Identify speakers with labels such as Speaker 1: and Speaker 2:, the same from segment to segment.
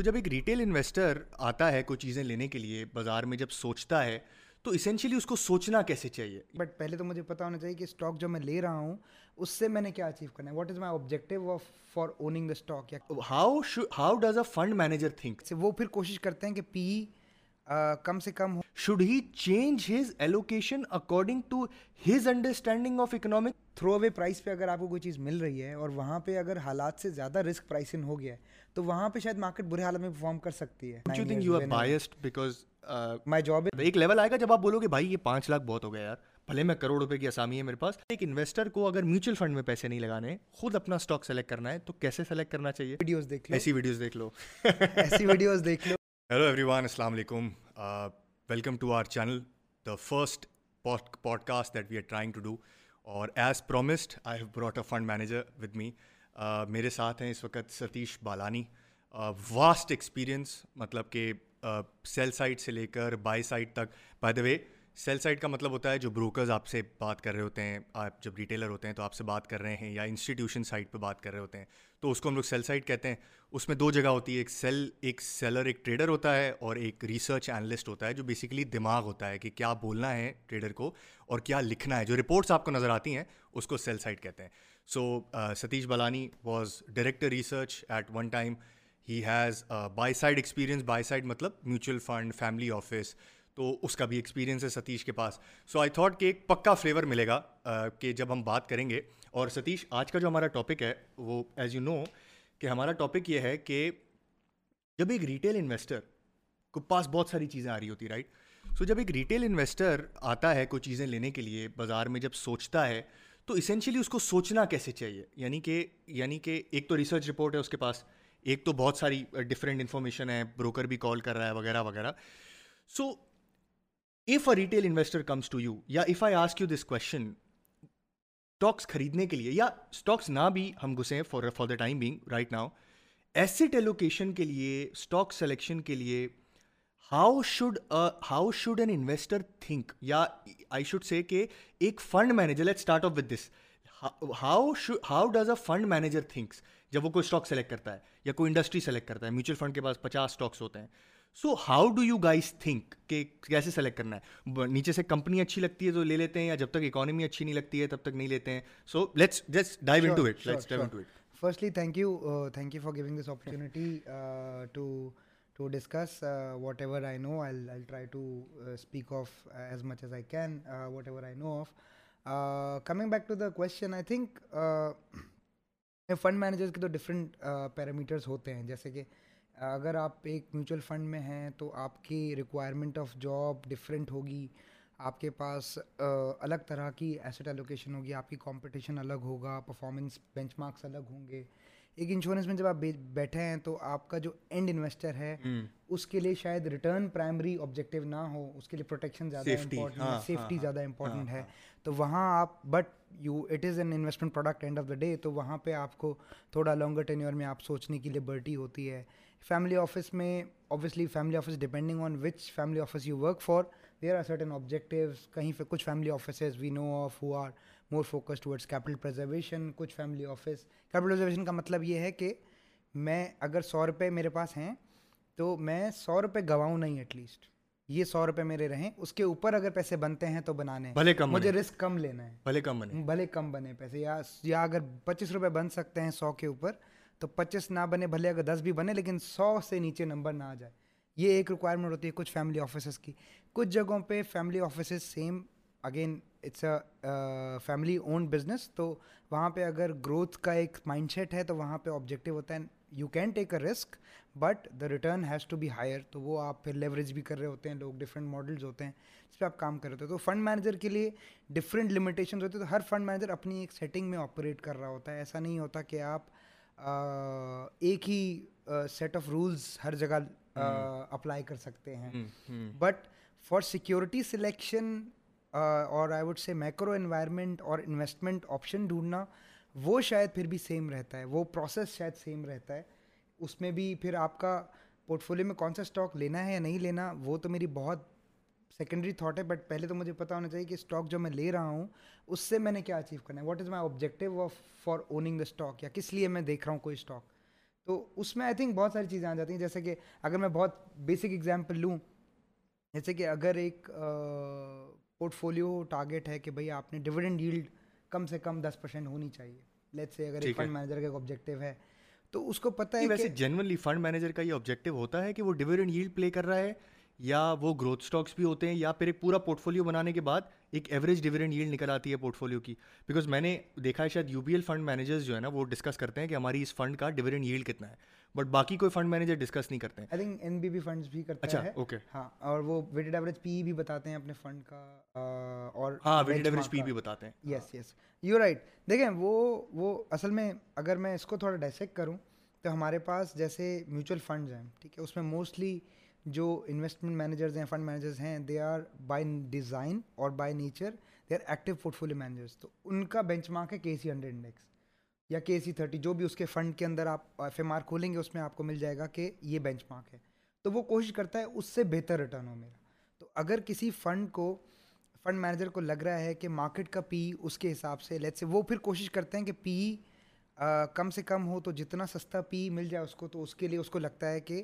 Speaker 1: سو جب ایک retail investor آتا ہے کوئی چیزیں لینے کے لیے بازار میں جب سوچتا ہے تو اسینشلی اس کو سوچنا کیسے چاہیے؟
Speaker 2: بٹ پہلے تو مجھے پتا ہونا چاہیے کہ اسٹاک جو میں لے رہا ہوں اس سے میں نے کیا اچیو کرنا ہے؟ What is my objective for owning the stock
Speaker 1: how how does a fund manager think
Speaker 2: وہ پھر کوشش کرتے ہیں کہ پی کم سے کم ہو
Speaker 1: should he change his allocation according to his understanding of economic
Speaker 2: throw away price پہ اگر آپ کو کوئی چیز مل رہی ہے اور وہاں پہ اگر حالات سے زیادہ رسک پرائسنگ ہو گیا ہے تو وہاں پہ شاید مارکیٹ برے حالت میں پرفارم کر سکتی ہے۔
Speaker 1: You think you are biased because
Speaker 2: my job
Speaker 1: ایک لیول آئے گا جب آپ بولو گے بھائی یہ پانچ لاکھ بہت ہو گیا یار بھلے میں کروڑ روپے کی آسامی ہے میرے پاس۔ ایک انویسٹر کو اگر میوچل فنڈ میں پیسے نہیں لگانے خود اپنا اسٹاک سلیکٹ کرنا ہے تو کیسے سلیکٹ کرنا چاہیے؟
Speaker 2: ویڈیوز دیکھ لو۔
Speaker 1: ایسی ویڈیوز دیکھ لو۔
Speaker 2: ایسی ویڈیوز دیکھ لو۔
Speaker 1: ہیلو ایوری ون السلام علیکم welcome to our channel the first podcast that we are trying to do اور as promised I have brought a fund manager with me میرے ساتھ ہیں اس وقت ستیش بالانی واسٹ ایکسپیرئنس مطلب کہ سیل سائٹ سے لے کر بائی سائٹ تک by the way sell side کا مطلب ہوتا ہے جو بروکرز آپ سے بات کر رہے ہوتے ہیں، آپ جب ریٹیلر ہوتے ہیں تو آپ سے بات کر رہے ہیں یا انسٹیٹیوشن سائٹ پہ بات کر رہے ہوتے ہیں۔ تو اس کو ہم لوگ سیل سائٹ کہتے ہیں۔ اس میں دو جگہ ہوتی ہے، ایک سیل، ایک سیلر، ایک ٹریڈر ہوتا ہے اور ایک ریسرچ انالسٹ ہوتا ہے جو بیسکلی دماغ ہوتا ہے کہ کیا بولنا ہے ٹریڈر کو اور کیا لکھنا ہے۔ جو رپورٹس آپ کو نظر آتی ہیں، اس کو سیل سائٹ کہتے ہیں۔ So Satish Balani was director research at one time he has buy side experience buy side مطلب میوچل فنڈ فیملی آفس تو اس کا بھی ایکسپیرینس ہے ستیش کے پاس۔ سو آئی تھاٹ کہ ایک پکا فلیور ملے گا کہ جب ہم بات کریں گے۔ اور ستیش، آج کا جو ہمارا ٹاپک ہے، وہ ایز یو نو کہ ہمارا ٹاپک یہ ہے کہ جب ایک ریٹیل انویسٹر کو پاس بہت ساری چیزیں آ رہی ہوتی رائٹ سو جب ایک ریٹیل انویسٹر آتا ہے کوئی چیزیں لینے کے لیے، بازار میں جب سوچتا ہے، تو اسینشلی اس کو سوچنا کیسے چاہیے؟ یعنی کہ یعنی کہ ایک تو ریسرچ رپورٹ ہے اس کے پاس، ایک تو بہت ساری ڈفرینٹ انفارمیشن ہے بروکر بھی کال کر رہا ہے، وغیرہ وغیرہ۔ So if a retail investor comes to you یا if I ask you this question stocks خریدنے کے لیے یا اسٹاکس نہ بھی ہم گھسیں for for the time being right now asset allocation کے لیے اسٹاک سلیکشن کے لیے how should how should an investor think یا آئی شوڈ سے کہ ایک fund manager let start off with this how how does a fund manager thinks جب وہ کوئی اسٹاک سلیکٹ کرتا ہے یا کوئی انڈسٹری سلیکٹ کرتا ہے میوچل فنڈ کے پاس پچاس اسٹاکس ہوتے ہیں so how do you guys think کہ کیسے سلیکٹ کرنا ہے؟ نیچے سے کمپنی اچھی لگتی ہے تو لے لیتے ہیں یا جب تک اکانومی اچھی نہیں لگتی ہے تب تک نہیں لیتے ہیں؟ So let's just dive into it let's dive into it
Speaker 2: firstly thank you thank you for giving this opportunity to to discuss whatever I know I I try to speak of as much as I can whatever I know of coming back to the question I think fund managers کے تو different parameters ہوتے ہیں جیسے کہ اگر آپ ایک mutual fund میں ہیں تو آپ کی ریکوائرمنٹ آف جاب ڈفرینٹ ہوگی آپ کے پاس الگ طرح کی ایسٹ ایلوکیشن ہوگی آپ کی کمپٹیشن الگ ہوگا پرفارمنس بینچ مارکس الگ ہوں گے۔ ایک انشورنس میں جب آپ بیٹھے ہیں تو آپ کا جو اینڈ انویسٹر ہے اس کے لیے شاید ریٹرن پرائمری آبجیکٹیو نہ ہو اس کے لیے پروٹیکشن زیادہ امپورٹنٹ ہے سیفٹی زیادہ امپورٹنٹ ہے۔ تو وہاں آپ but you it is an investment product end of the day تو وہاں پہ آپ کو تھوڑا لانگر ٹینیور میں آپ سوچنے کی لبرٹی ہوتی ہے۔ فیملی آفس میں obviously family office depending on which family office you work for there are certain objectives کہیں پہ کچھ family offices we know of who are more focus towards capital preservation کچھ فیملی آفس کیپٹل پرزرویشن کا مطلب یہ ہے کہ میں اگر سو روپے میرے پاس ہیں تو میں سو روپے گواؤں نہیں ایٹ لیسٹ یہ سو روپے میرے رہیں اس کے اوپر اگر پیسے بنتے ہیں تو بنانے
Speaker 1: بھلے کم
Speaker 2: مجھے رسک کم لینا ہے
Speaker 1: بھلے کم بنے
Speaker 2: بھلے کم بنے پیسے یا یا اگر پچیس روپے بن سکتے ہیں سو کے اوپر تو پچیس نہ بنے، بھلے اگر دس بھی بنے، لیکن سو سے نیچے نمبر نہ آ جائے۔ یہ ایک ریکوائرمنٹ ہوتی ہے کچھ فیملی آفیسز کی۔ کچھ جگہوں پہ family offices same again it's a family own business تو وہاں پہ اگر گروتھ کا ایک مائنڈ سیٹ ہے، تو وہاں پہ آبجیکٹیو ہوتا ہے۔ You can take a risk but the return has to be higher تو وہ آپ پھر لیوریج بھی کر رہے ہوتے ہیں۔ لوگ ڈفرینٹ ماڈلز ہوتے ہیں۔ جس پہ آپ کام کر رہے ہوتے ہیں۔ تو فنڈ مینیجر کے لیے ڈفرینٹ لمیٹیشنز ہوتے ہیں۔ تو ہر فنڈ مینیجر اپنی ایک سیٹنگ میں آپریٹ کر رہا ہوتا ہے۔ ایسا نہیں ہوتا کہ آپ ایک ہی سیٹ آف رولس ہر جگہ اپلائی کر سکتے ہیں۔ بٹ فار سیکورٹی سلیکشن اور I would say macro environment اور انویسٹمنٹ آپشن ڈھونڈنا وہ شاید پھر بھی سیم رہتا ہے۔ وہ پروسیس شاید سیم رہتا ہے۔ اس میں بھی پھر آپ کا پورٹ فولیو میں کون سا اسٹاک لینا ہے یا نہیں لینا وہ تو میری بہت سیکنڈری تھاٹ ہے بٹ پہلے تو مجھے پتا ہونا چاہیے کہ اسٹاک جو میں لے رہا ہوں اس سے میں نے کیا اچیو کرنا ہے؟ What is my objective of for owning the stock یا کس لیے میں دیکھ رہا ہوں کوئی اسٹاک تو اس میں آئی تھنک بہت ساری چیزیں آ جاتی ہیں جیسے کہ اگر میں بہت بیسک اگزامپل لوں جیسے کہ اگر ایک پورٹ فولیو ٹارگیٹ ہے کہ بھائی آپ نے ڈویڈنڈ ییلڈ کم سے کم دس پرسینٹ ہونی چاہیے۔ لیٹ سے اگر ایک فنڈ مینیجر کا ایک آبجیکٹیو ہے تو اس کو پتہ ہے
Speaker 1: ویسے جنرلی فنڈ مینیجر کا یہ آبجیکٹیو ہوتا ہے کہ وہ ڈویڈنڈ ییلڈ پلے کر رہا ہے یا وہ گروتھ اسٹاکس بھی ہوتے ہیں یا پھر ایک پورا پورٹ فولیو بنانے کے بعد ایک ایوریج ڈویڈنڈ ییلڈ نکل آتی ہے پورٹ فولیو کی. بیکاز میں نے دیکھا ہے شاید U B L fund managers جو ہے نا وہ ڈسکس کرتے ہیں کہ ہماری اس فنڈ کا ڈویڈنڈ ییلڈ کتنا ہے. بٹ باقی کوئی فنڈ مینیجر ڈسکس نہیں کرتے ہیں.
Speaker 2: I think N B B funds بھی کرتا
Speaker 1: اچھا
Speaker 2: ہے.
Speaker 1: اوکے
Speaker 2: ہاں اور وہ ویٹڈ ایوریج پی بھی بتاتے ہیں اپنے فنڈ کا اور
Speaker 1: ہاں ویٹڈ ایوریج پی بھی بتاتے ہیں.
Speaker 2: یس یس یو رائٹ دیکھیں وہ وہ اصل میں اگر میں اس کو تھوڑا ڈائسیکٹ کروں تو ہمارے پاس جیسے میوچل فنڈز ہیں ٹھیک ہے اس میں موسٹلی جو انویسٹمنٹ مینیجرز ہیں فنڈ مینیجرز ہیں دے آر بائی ڈیزائن اور by nature they are active portfolio managers تو ان کا بینچ مارک ہے کے سی ہنڈریڈ انڈیکس یا کے سی تھرٹی جو بھی اس کے فنڈ کے اندر آپ ایف ایم آر کھولیں گے، اس میں آپ کو مل جائے گا کہ یہ بینچ مارک ہے۔ تو وہ کوشش کرتا ہے اس سے بہتر ریٹرن ہو میرا۔ تو اگر کسی فنڈ کو فنڈ مینیجر کو لگ رہا ہے کہ مارکیٹ کا پی اس کے حساب سے لیٹ سے وہ پھر کوشش کرتے ہیں کہ پی کم سے کم ہو تو جتنا سستا پی مل جائے اس کو، تو اس کے لیے اس کو لگتا ہے کہ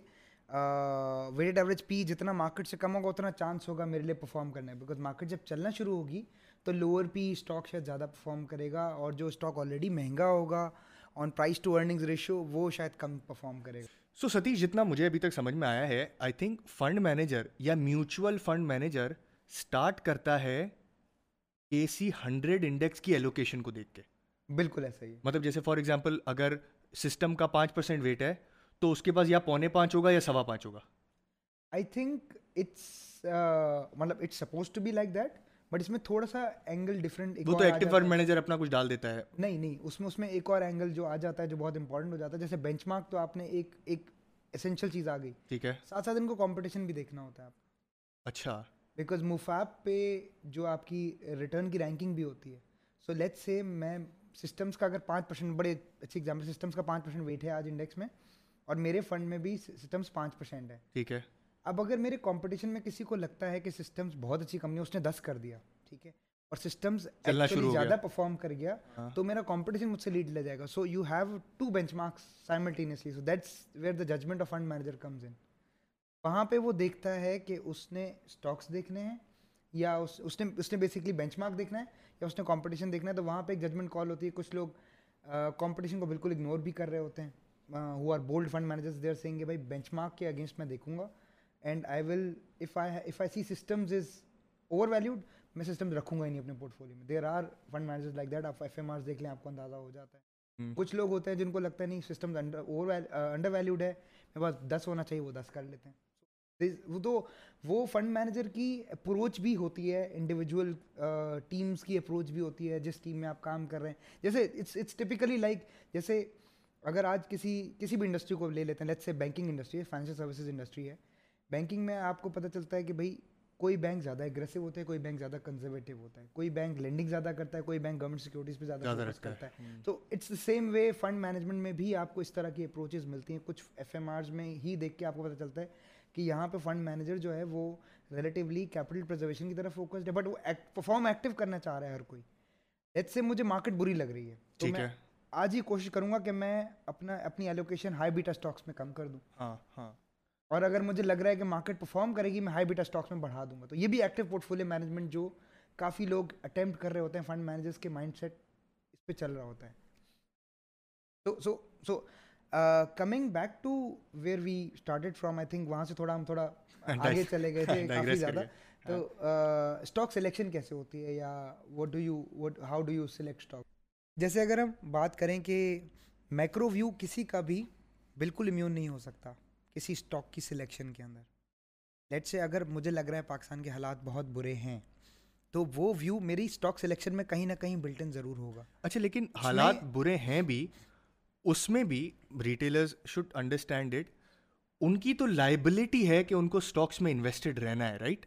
Speaker 2: ویٹڈ ایوریج پی جتنا مارکیٹ سے کم ہوگا اتنا چانس ہوگا میرے لیے پرفارم کرنے بیکاز مارکیٹ جب چلنا شروع ہوگی تو لوور پی اسٹاک شاید زیادہ پرفارم کرے گا اور جو اسٹاک آلریڈی مہنگا ہوگا on price to earnings ratio وہ شاید کم پرفارم کرے گا۔
Speaker 1: سو ستیش جتنا مجھے ابھی تک سمجھ میں آیا ہے آئی تھنک فنڈ مینیجر یا میوچل فنڈ مینیجر اسٹارٹ کرتا ہے اے سی ہنڈریڈ انڈیکس کی ایلوکیشن کو دیکھ کے۔
Speaker 2: بالکل ایسا ہی
Speaker 1: مطلب جیسے فار ایگزامپل اگر سسٹم کا پانچ پرسینٹ ویٹ ہے تو اس کے پاس یا پونے پانچ ہوگا یا سوا پانچ ہوگا؟
Speaker 2: آئی تھنک اٹس مطلب it's suppose to be like that but اس میں تھوڑا سا اینگل ڈفرینٹ
Speaker 1: وہ تو ایکٹیو فنڈ مینیجر اپنا کچھ ڈال دیتا ہے۔
Speaker 2: نہیں نہیں اس میں اس میں ایک اور اینگل جو آ جاتا ہے جو بہت امپورٹنٹ ہو جاتا ہے جیسے بینچ مارک تو آپ نے ایک ایک اسینشیل چیز آ گئی۔
Speaker 1: ٹھیک ہے۔
Speaker 2: ساتھ ساتھ ان کو کمپٹیشن بھی دیکھنا ہوتا ہے۔ آپ
Speaker 1: اچھا۔
Speaker 2: بیکاز مفاب پہ جو آپ کی ریٹرن کی رینکنگ بھی ہوتی ہے۔ سو لیٹ سے میں سسٹمس کا اگر پانچ پرسینٹ بڑے اچھی ایگزامپل سسٹمس کا پانچ پرسینٹ ویٹ ہے آج انڈیکس میں اور میرے فنڈ میں بھی سسٹمس پانچ پرسینٹ ہے
Speaker 1: ٹھیک ہے۔
Speaker 2: اب اگر میرے کمپٹیشن میں کسی کو لگتا ہے کہ سسٹمس بہت اچھی کمپنی اس نے دس کر دیا ٹھیک ہے۔ اور سسٹمس زیادہ پرفارم کر گیا تو میرا کمپٹیشن مجھ سے لیڈ لے جائے گا۔ So you have to benchmarks simultaneously so that's where the judgement of fund manager comes in وہاں پہ وہ دیکھتا ہے کہ اس نے اسٹاکس دیکھنے ہیں یا اس اس نے اس نے بیسکلی بینچ مارک دیکھنا ہے یا اس نے کمپٹیشن دیکھنا ہے۔ تو وہاں پہ ایک ججمنٹ کال ہوتی ہے۔ کچھ لوگ کمپٹیشن کو بالکل اگنور بھی کر رہے ہوتے ہیں۔ Who are bold fund managers there saying کہ بھائی بینچ مارک کے اگینسٹ میں دیکھوں گا and I will if I if I C systems is overvalued میں سسٹم رکھوں گا ہی نہیں اپنے پورٹ فولیو میں. There are fund manager like that آپ ایف ایم آر دیکھ لیں آپ کو اندازہ ہو جاتا ہے. کچھ لوگ ہوتے ہیں جن کو لگتا ہے نہیں سسٹم اوور انڈر ویلیوڈ ہے میرے پاس دس ہونا چاہیے وہ دس کر لیتے ہیں. وہ تو وہ فنڈ مینیجر کی اپروچ بھی ہوتی ہے انڈیویجول ٹیمس کی اپروچ بھی ہوتی ہے جس ٹیم میں آپ کام کر رہے ہیں. جیسے اٹس اٹس ٹپکلی لائک جیسے اگر آج کسی کسی بھی انڈسٹری کو لے لیتے ہیں لیٹ سے بینکنگ انڈسٹری ہے فائنینشیل سروسز انڈسٹری ہے بینکنگ میں آپ کو پتہ چلتا ہے کہ بھائی کوئی بینک زیادہ اگریسو ہوتا ہے کوئی بینک زیادہ کنزرویٹو ہوتا ہے کوئی بینک لینڈنگ زیادہ کرتا ہے کوئی بینک گورنمنٹ سیکورٹیز پہ زیادہ فوکس کرتا ہے۔ تو it's the same way fund management میں بھی آپ کو اس طرح کی اپروچز ملتی ہیں۔ کچھ ایف ایم آرز میں ہی دیکھ کے آپ کو پتہ چلتا ہے کہ یہاں پہ فنڈ مینیجر جو ہے وہ ریلیٹیولی کیپٹل پرزرویشن کی طرف فوکسڈ ہے بٹ وہ پرفارم ایکٹیو کرنا چاہ رہا ہے ہر کوئی۔ ایٹ سے مجھے مارکیٹ بری لگ رہی ہے تو میں آج ہی کوشش کروں گا کہ میں اپنا اپنی ایلوکیشن ہائی بیٹا اسٹاکس میں کم کر دوں۔
Speaker 1: ہاں ہاں۔
Speaker 2: اور اگر مجھے لگ رہا ہے کہ مارکیٹ پرفارم کرے گی میں ہائی بیٹا اسٹاکس میں بڑھا دوں گا۔ تو یہ بھی ایکٹیو پورٹ فولیو مینجمنٹ جو کافی لوگ اٹیمپٹ کر رہے ہوتے ہیں فنڈ مینیجرس کے مائنڈ سیٹ اس پہ چل رہا ہوتا ہے۔ تو so so coming back to where we started from I think وہاں سے تھوڑا ہم تھوڑا آگے چلے گئے تھے کافی زیادہ۔ تو اسٹاک سلیکشن کیسے ہوتی ہے یا what do you what how do you select stock جیسے اگر ہم بات کریں کہ میکرو ویو کسی کا بھی بالکل امیون نہیں ہو سکتا کسی اسٹاک کی سلیکشن کے اندر۔ لیٹ سے اگر مجھے لگ رہا ہے پاکستان کے حالات بہت برے ہیں تو وہ ویو میری اسٹاک سلیکشن میں کہیں نہ کہیں بلٹن ضرور ہوگا۔
Speaker 1: اچھا لیکن حالات برے ہیں بھی اس میں بھی ریٹیلرز شوڈ انڈرسٹینڈ اٹ ان کی تو لائبلٹی ہے کہ ان کو اسٹاکس میں انویسٹڈ رہنا ہے رائٹ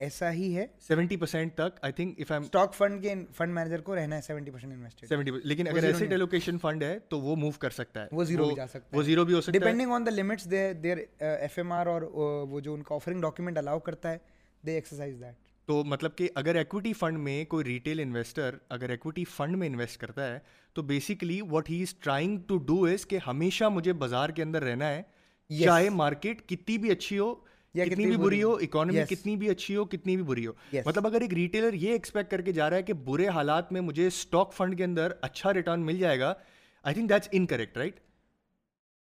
Speaker 2: ایسا ہی ہے۔
Speaker 1: سیونٹی پرسینٹ تک I think if
Speaker 2: stock fund کے فنڈ مینیجر کو رہنا ہے سیونٹی پرسینٹ انویسٹ
Speaker 1: سیونٹی لیکن اگر ایسٹ ایلوکیشن فنڈ ہے تو وہ موو کر سکتا ہے۔
Speaker 2: وہ زیرو بھی جا سکتا ہے۔
Speaker 1: وہ زیرو بھی ہو سکتا ہے۔
Speaker 2: Depending on the limits they their F M R اور وہ جو ان کا آفرنگ ڈاکیومنٹ الاؤ کرتا ہے دے ایکسرسائز دیٹ
Speaker 1: تو مطلب کہ اگر ایکویٹی فنڈ میں کوئی ریٹیل انویسٹر اگر ایکویٹی فنڈ میں انویسٹ کرتا ہے تو basically what he is trying to do is کہ ہمیشہ مجھے بازار کے اندر رہنا ہے۔ چاہے مارکیٹ کتنی بھی اچھی ہو یا کتنی بھی بری ہو اکانومی کتنی بھی اچھی ہو کتنی بھی بری ہو. مطلب اگر ایک ریٹیلر یہ ایکسپیکٹ کر کے جا رہا ہے کہ برے حالات میں مجھے اسٹاک فنڈ کے اندر اچھا ریٹرن مل جائے گا I think that's incorrect right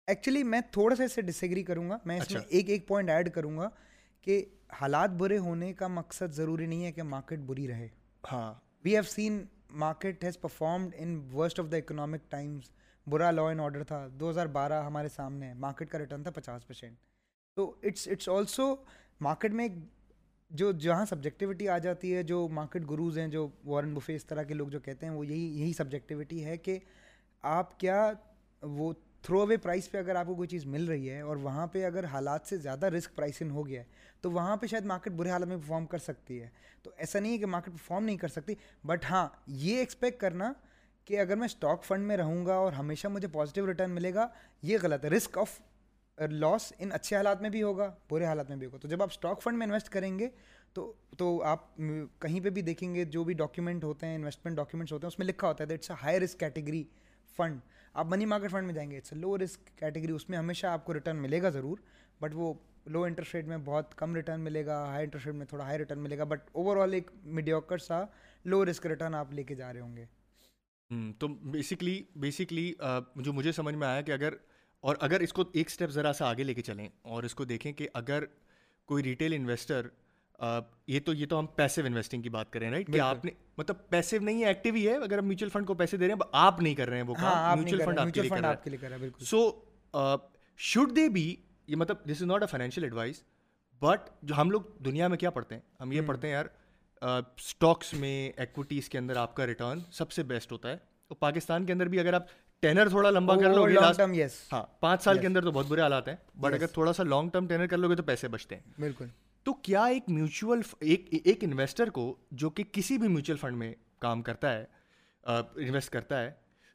Speaker 2: actually میں تھوڑا سا اس سے ڈس ایگری کروں گا۔ میں اس میں ایک ایک پوائنٹ ایڈ کروں گا کہ حالات برے ہونے کا مقصد ضروری نہیں ہے کہ مارکیٹ بری رہے۔ ہاں۔ We have seen market has performed in worst of the economic times برا لا اینڈ آرڈر تھا۔ دو ہزار بارہ ہمارے سامنے ہے۔ مارکیٹ کا ریٹرن تھا پچاس پرسینٹ تو اٹس اٹس آلسو مارکیٹ میں جو جہاں سبجیکٹیوٹی آ جاتی ہے، جو مارکیٹ گروز ہیں، جو وارن بفے اس طرح کے لوگ جو کہتے ہیں، وہ یہی یہی سبجیکٹیوٹی ہے کہ آپ کیا وہ تھرو اوے پرائز پہ اگر آپ کو کوئی چیز مل رہی ہے اور وہاں پہ اگر حالات سے زیادہ رسک پرائسنگ ہو گیا ہے، تو وہاں پہ شاید مارکیٹ برے حالت میں پرفارم کر سکتی ہے۔ تو ایسا نہیں ہے کہ مارکیٹ پرفارم نہیں کر سکتی بٹ ہاں یہ ایکسپیکٹ کرنا کہ اگر میں اسٹاک فنڈ میں رہوں گا اور ہمیشہ مجھے پازیٹیو ریٹرن ملے گا، یہ غلط ہے۔ رسک آف لاس ان اچھے حالات میں بھی ہوگا، برے حالات میں بھی ہوگا۔ تو جب آپ اسٹاک فنڈ میں انویسٹ کریں گے، تو تو آپ کہیں پہ بھی دیکھیں گے، جو بھی ڈاکیومنٹ ہوتے ہیں انویسٹمنٹ ڈاکیومنٹس ہوتے ہیں، اس میں لکھا ہوتا ہے it's a high risk category fund آپ منی مارکیٹ فنڈ میں جائیں گے it's a low risk category اس میں ہمیشہ آپ کو ریٹرن ملے گا ضرور بٹ وہ لو انٹرسٹ ریٹ میں بہت کم ریٹرن ملے گا ہائی انٹرسٹ ریٹ میں تھوڑا ہائی ریٹرن ملے گا بٹ اوور آل ایک میڈیوکر سا لو رسک ریٹرن آپ لے کے جا رہے ہوں گے۔
Speaker 1: تو بیسکلی بیسکلی جو مجھے سمجھ میں آیا کہ اگر اور اگر اس کو ایک اسٹیپ ذرا سا آگے لے کے چلیں اور اس کو دیکھیں کہ اگر کوئی ریٹیل انویسٹر یہ تو یہ تو ہم پیسو انویسٹنگ کی بات کریں رائٹ کہ آپ نے مطلب پیسو نہیں ہے ایکٹیو ہی ہے اگر ہم میوچل فنڈ کو پیسے دے رہے ہیں آپ نہیں کر رہے ہیں وہ کام میوچل فنڈ آپ کے لیے کر رہا ہے۔ سو شوڈ دے بی یہ مطلب this is not a financial advise but جو ہم لوگ دنیا میں کیا پڑھتے ہیں؟ ہم یہ پڑھتے ہیں یار اسٹاکس میں ایکویٹیز کے اندر آپ کا ریٹرن سب سے بیسٹ ہوتا ہے۔ تو پاکستان کے اندر بھی اگر آپ ٹینر تھوڑا لمبا کر لو گے ہاں پانچ سال کے اندر تو بہت برے حالات ہیں بٹ اگر تھوڑا سا لانگ ٹرم ٹینر کر لو گے تو پیسے بچتے ہیں
Speaker 2: بالکل
Speaker 1: تو کیا ایک میوچل ایک ایک انویسٹر کو جو کہ کسی بھی میوچل فنڈ میں کام کرتا ہے انویسٹ کرتا ہے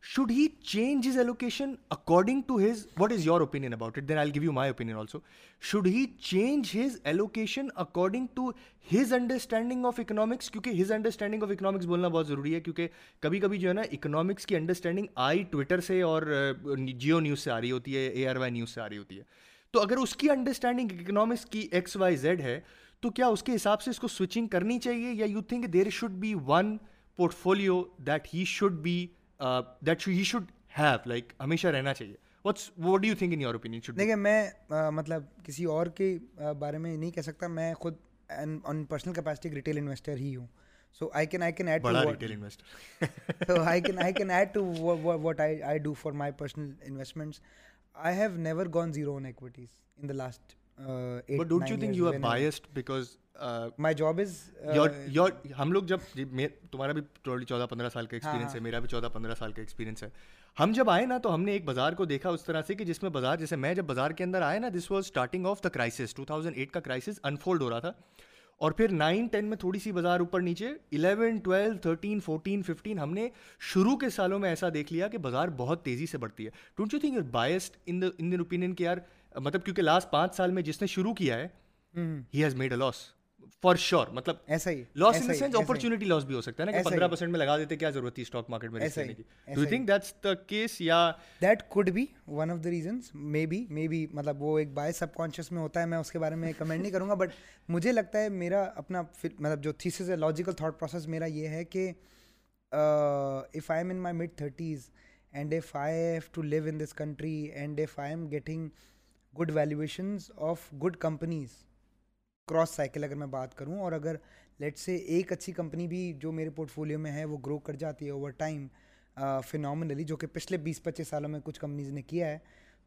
Speaker 1: should he change his allocation according to his what is your opinion about it then I give you my opinion also should he change his allocation according to his understanding of economics کیونکہ his understanding of economics بولنا بہت ضروری ہے کیونکہ کبھی کبھی جو ہے نا اکنامکس کی انڈرسٹینڈنگ آئی ٹویٹر سے اور جیو نیوز سے آ رہی ہوتی ہے اے آر وائی نیوز سے آ رہی ہوتی ہے تو اگر اس کی انڈرسٹینڈنگ اکنامکس کی ایکس وائی زیڈ ہے، تو کیا اس کے حساب سے اس کو سوئچنگ کرنی چاہیے؟ یا you think there should be one portfolio that he should be that he should have like ہمیشہ رہنا چاہیے. What's what do you think in your opinion
Speaker 2: دیکھیں میں مطلب کسی اور کے بارے میں نہیں کہہ سکتا میں خود on personal capacity retail investor ہی ہوں. So I can I can add to I can I can add to what I I do for my personal investments I have never gone zero on equities in the last my job is
Speaker 1: ہم لوگ جب تمہارا بھی چودہ پندرہ سال کا experience ہے میرا بھی چودہ پندرہ سال کا ایکسپیرینس ہے۔ ہم جب آئے نا تو ہم نے ایک بازار کو دیکھا اس طرح سے کہ جس میں بازار جیسے میں جب بازار کے اندر آیا نا this was starting of the crisis two thousand eight کا کرائسس انفولڈ ہو رہا تھا۔ اور پھر نائن ٹین میں تھوڑی سی بازار اوپر نیچے eleven twelve thirteen fourteen fifteen ہم نے شروع کے سالوں میں ایسا دیکھ لیا کہ بازار بہت تیزی سے بڑھتی ہے۔ Don't you think you're biased in in opinion کہ یار مطلب کیونکہ لاسٹ پانچ سال میں جس نے شروع کیا ہے he has made a loss for sure مطلب ایسا ہی لاس ان سینس اپرچونیٹی لاس بھی ہو سکتا ہے نا کہ پندرہ پرسینٹ میں لگا دیتے کیا ضرورت تھی اسٹاک مارکیٹ میں ایسا do you think that's the case یا
Speaker 2: that could be one of the reasons maybe maybe مطلب وہ ایک بائی سب کانشیس میں ہوتا ہے میں اس کے بارے میں کمنٹ نہیں کروں گا بٹ مجھے لگتا ہے میرا اپنا مطلب جو تھیسز ہے لاجیکل تھاٹ پروسیس میرا یہ ہے کہ if I am in my mid thirties and if I have to live in this country and if I am getting good valuations of good companies cross cycle اگر میں بات کروں اور اگر لیٹ سے ایک اچھی کمپنی بھی جو میرے پورٹ فولیو میں ہے وہ گرو کر جاتی ہے اوور ٹائم فینومنلی جو کہ پچھلے بیس پچیس سالوں میں کچھ کمپنیز نے کیا ہے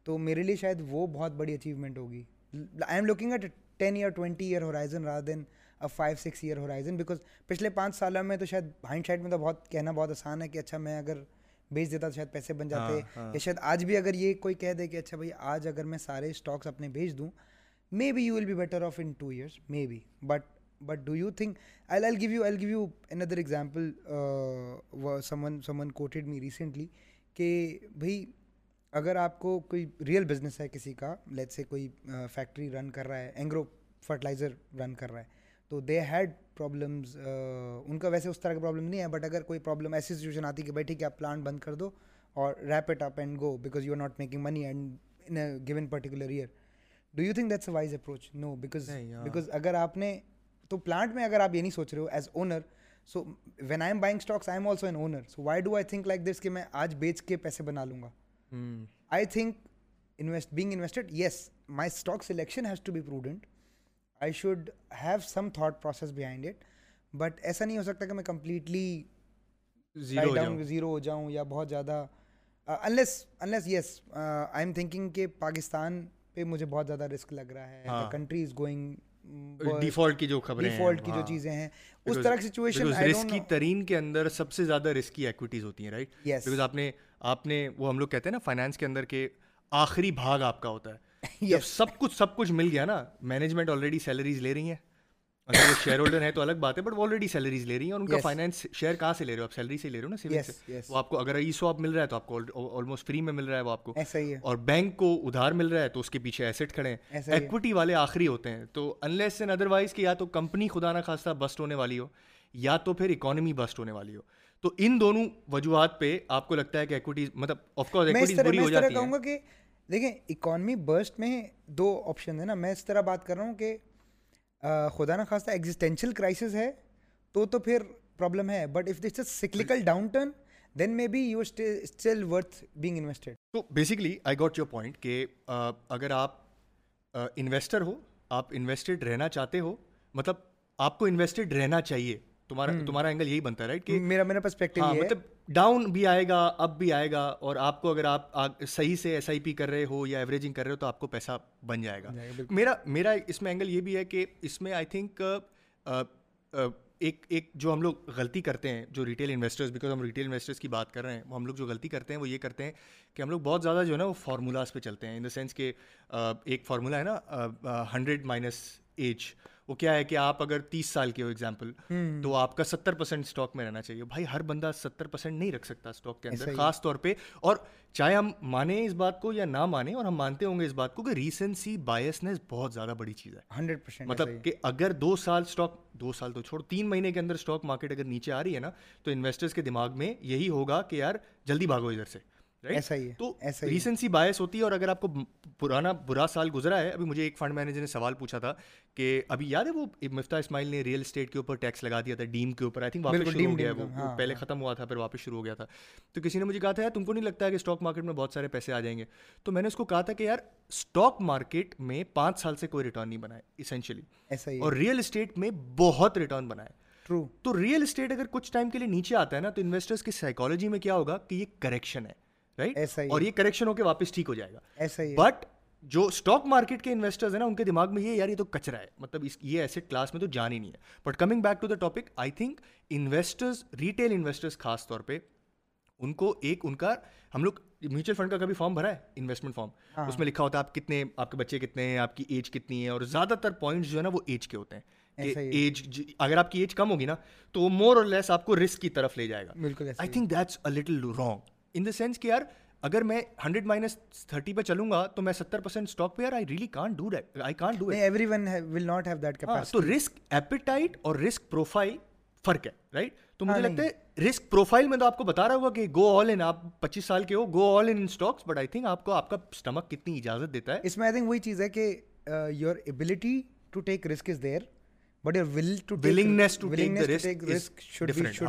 Speaker 2: تو میرے لیے شاید وہ بہت بڑی اچیومنٹ ہوگی I am looking at ten year twenty year horizon rather than five six year horizon because پچھلے پانچ سالوں میں تو شاید ہائنڈ سائڈ میں تو بہت کہنا بہت آسان ہے کہ اچھا میں اگر بیچ دیتا تو شاید پیسے بن جاتے ہاں، ہاں۔ یا شاید آج بھی اگر یہ کوئی کہہ دے کہ اچھا بھائی آج اگر میں سارے اسٹاکس اپنے بیچ دوں maybe you will be better off in two years maybe but but do you think I'll give you I give you another example someone someone quoted me recently کہ بھائی اگر آپ کو کوئی ریئل بزنس ہے کسی کا لیٹ سے کوئی فیکٹری رن کر رہا ہے اینگرو فرٹیلائزر رن کر رہا ہے تو دے ہیڈ پرابلمز ان کا ویسے اس طرح کا پرابلم نہیں ہے بٹ اگر کوئی پرابلم ایسی سچویشن آتی کہ بھائی ٹھیک ہے آپ پلانٹ بند کر دو اور wrap it up and go because you are not making money and in a particular year do you think that's a wise approach no because because اگر آپ نے تو پلانٹ میں اگر آپ یہ نہیں سوچ رہے ہو as owner so when I am buying stocks I am also an owner so why do I think like this کہ میں آج بیچ کے پیسے بنا لوں گا؟ I think invest being invested yes my stock selection has to be prudent I should have some thought process behind it but ایسا نہیں ہو سکتا کہ میں کمپلیٹلی زیرو ہو جاؤں۔ یا بہت زیادہ unless unless yes I am thinking کہ پاکستان پہ مجھے بہت زیادہ رسک لگ رہا ہے. کنٹری از گوئنگ
Speaker 1: ڈیفالٹ کی جو خبریں
Speaker 2: ڈیفالٹ کی جو چیزیں ہیں. اس طرح کی سچویشن
Speaker 1: رسکی ترین کے اندر سب سے زیادہ رسکی ایکویٹیز ہوتی ہیں رائٹ بیکاز آپ نے آپ نے وہ ہم لوگ کہتے ہیں نا فائنانس کے اندر کے آخری بھاگ آپ کا ہوتا ہے. جب سب کچھ سب کچھ مل گیا نا مینجمنٹ آلریڈی سیلریز لے رہی ہیں. اگر وہ شیئر ہولڈر ہے تو الگ بات ہے بٹ وہ آلریڈی سیلریز لے رہی ہیں اور ان کا فائنینس شیئر کہاں سے لے رہے ہو؟ آپ سیلری سے لے رہے ہو نا سیونگ سے۔ وہ آپ کو اگر ای سو آپ مل رہا ہے تو آپ کو آلموسٹ فری میں مل رہا ہے وہ آپ کو۔ اور بینک کو ادھار مل رہا ہے تو اس کے پیچھے ایسٹ کھڑے ہیں۔ ایکوٹی والے آخری ہوتے ہیں۔ تو انلیس اینڈ ادر وائز کہ یا تو کمپنی خدا نہ خاصہ بسٹ ہونے والی ہو یا تو پھر اکانومی بسٹ ہونے والی ہو۔ تو ان دونوں وجوہات پہ آپ کو لگتا ہے کہ ایکوٹیز مطلب آف کورس ایکوٹیز بری ہو جاتی
Speaker 2: ہے۔ کہ دیکھیں اکانومی برسٹ میں دو آپشن ہیں نا۔ میں اس طرح بات کر رہا ہوں کہ خدا نہ خواستہ ایگزسٹینشیل کرائسس ہے تو تو پھر پرابلم ہے۔ But if this cyclical downturn then maybe you still worth being invested
Speaker 1: تو basically I got your point کہ اگر آپ انویسٹر ہو آپ انویسٹڈ رہنا چاہتے ہو مطلب آپ کو انویسٹڈ رہنا چاہیے۔ تمہارا تمہارا اینگل یہی بنتا ہے رائٹ کہ
Speaker 2: میرا میرا پرسپیکٹو
Speaker 1: ہاں مطلب ڈاؤن بھی آئے گا اپ بھی آئے گا اور آپ کو اگر آپ صحیح سے ایس آئی پی کر رہے ہو یا ایوریجنگ کر رہے ہو تو آپ کو پیسہ بن جائے گا۔ میرا میرا اس میں اینگل یہ بھی ہے کہ اس میں آئی تھنک ایک ایک جو ہم لوگ غلطی کرتے ہیں جو ریٹیل انویسٹرز بیکاز ہم ریٹیل انویسٹرس کی بات کر رہے ہیں ہم لوگ جو غلطی کرتے ہیں وہ یہ کرتے ہیں کہ ہم لوگ بہت زیادہ جو ہے نا وہ فارمولاز پہ چلتے ہیں۔ ان دا سینس کہ ایک فارمولا ہے نا ہنڈریڈ مائنس ایج وہ کیا ہے کہ آپ اگر تیس سال کے ہو ایگزامپل تو آپ کا ستر پرسینٹ اسٹاک میں رہنا چاہیے۔ بھائی ہر بندہ ستر پرسینٹ نہیں رکھ سکتا اسٹاک کے اندر خاص طور پہ اور چاہے ہم مانیں اس بات کو یا نہ مانیں اور ہم مانتے ہوں گے اس بات کو کہ ریسنسی بایسنیس بہت زیادہ بڑی چیز ہے۔
Speaker 2: ہنڈریڈ پرسینٹ
Speaker 1: مطلب کہ اگر دو سال اسٹاک دو سال تو چھوڑ تین مہینے کے اندر اسٹاک مارکیٹ اگر نیچے آ رہی ہے نا تو انویسٹرس کے دماغ میں یہی ہوگا کہ یار جلدی بھاگو ادھر سے۔ ایسا ہی تو ریسنسی باعث ہوتی ہے اور اگر آپ کو پرانا برا سال گزرا ہے ابھی مجھے ایک فنڈ مینیجر نے سوال پوچھا تھا کہ ابھی یاد ہے وہ مفتا اسماعیل نے ریئل اسٹیٹ کے اوپر ٹیکس لگا دیا تھا ڈیم کے اوپر آئی تھنک واپس شروع ہو گیا وہ ہاں، پہلے ہاں۔ ختم ہوا تھا پھر واپس شروع ہو گیا تھا۔ تو کسی نے مجھے کہا تھا یار تم کو نہیں لگتا ہے کہ اسٹاک مارکیٹ میں بہت سارے پیسے آ جائیں گے؟ تو میں نے اس کو کہا تھا کہ یار اسٹاک مارکیٹ میں پانچ سال سے کوئی ریٹرن نہیں بنائے اسینشلی اور ریئل اسٹیٹ میں بہت ریٹرن بنائے تو ریئل اسٹیٹ اگر کچھ ٹائم کے لیے نیچے آتا ہے نا تو انویسٹرس کی سائیکالوجی میں کیا ہوگا کہ یہ کریکشن ہے۔ رائٹ اور یہ کریکشن ہو کے واپس ٹھیک ہو جائے گا۔
Speaker 2: ایسا ہی
Speaker 1: بٹ جو اسٹاک مارکیٹ کے انویسٹرز ہیں نا ان کے دماغ میں یہ یار یہ تو کچرا ہے۔ مطلب اس یہ ایسٹ کلاس میں تو جان ہی نہیں ہے۔ But coming back to the topic I think investors retail investors خاص طور پہ ان کو ایک ان کا ہم لوگ میوچل فنڈ کا کبھی فارم بھرا ہے؟ انویسٹمنٹ فارم اس میں لکھا ہوتا ہے آپ کتنے آپ کے بچے کتنے ہیں آپ کی ایج کتنی ہے اور زیادہ تر پوائنٹس جو ہے نا وہ ایج کے ہوتے ہیں۔ ایج اگر آپ کی ایج کم ہوگی نا تو مور اور لیس آپ کو رسک کی طرف لے جائے گا۔ I think that's little wrong in the sense کہ یار اگر میں ہنڈریڈ مائنس تھرٹی پہ چلوں گا تو میں ستر پرسینٹ اسٹاک پہ یار I really can't do that I can't do
Speaker 2: everyone will not have that
Speaker 1: تو رسک ایپیٹائٹ اور رسک پروفائل فرق ہے رائٹ تو مجھے لگتا ہے رسک پروفائل میں تو آپ کو بتا رہا ہوگا کہ گو آل ان آپ پچیس سال کے ہو go all in stocks but I think آپ کو آپ کا اسٹمک کتنی اجازت دیتا ہے.
Speaker 2: اس میں آئی تھنک وہی چیز ہے کہ your ability to take risk is there but your will to
Speaker 1: willingness to take the risk different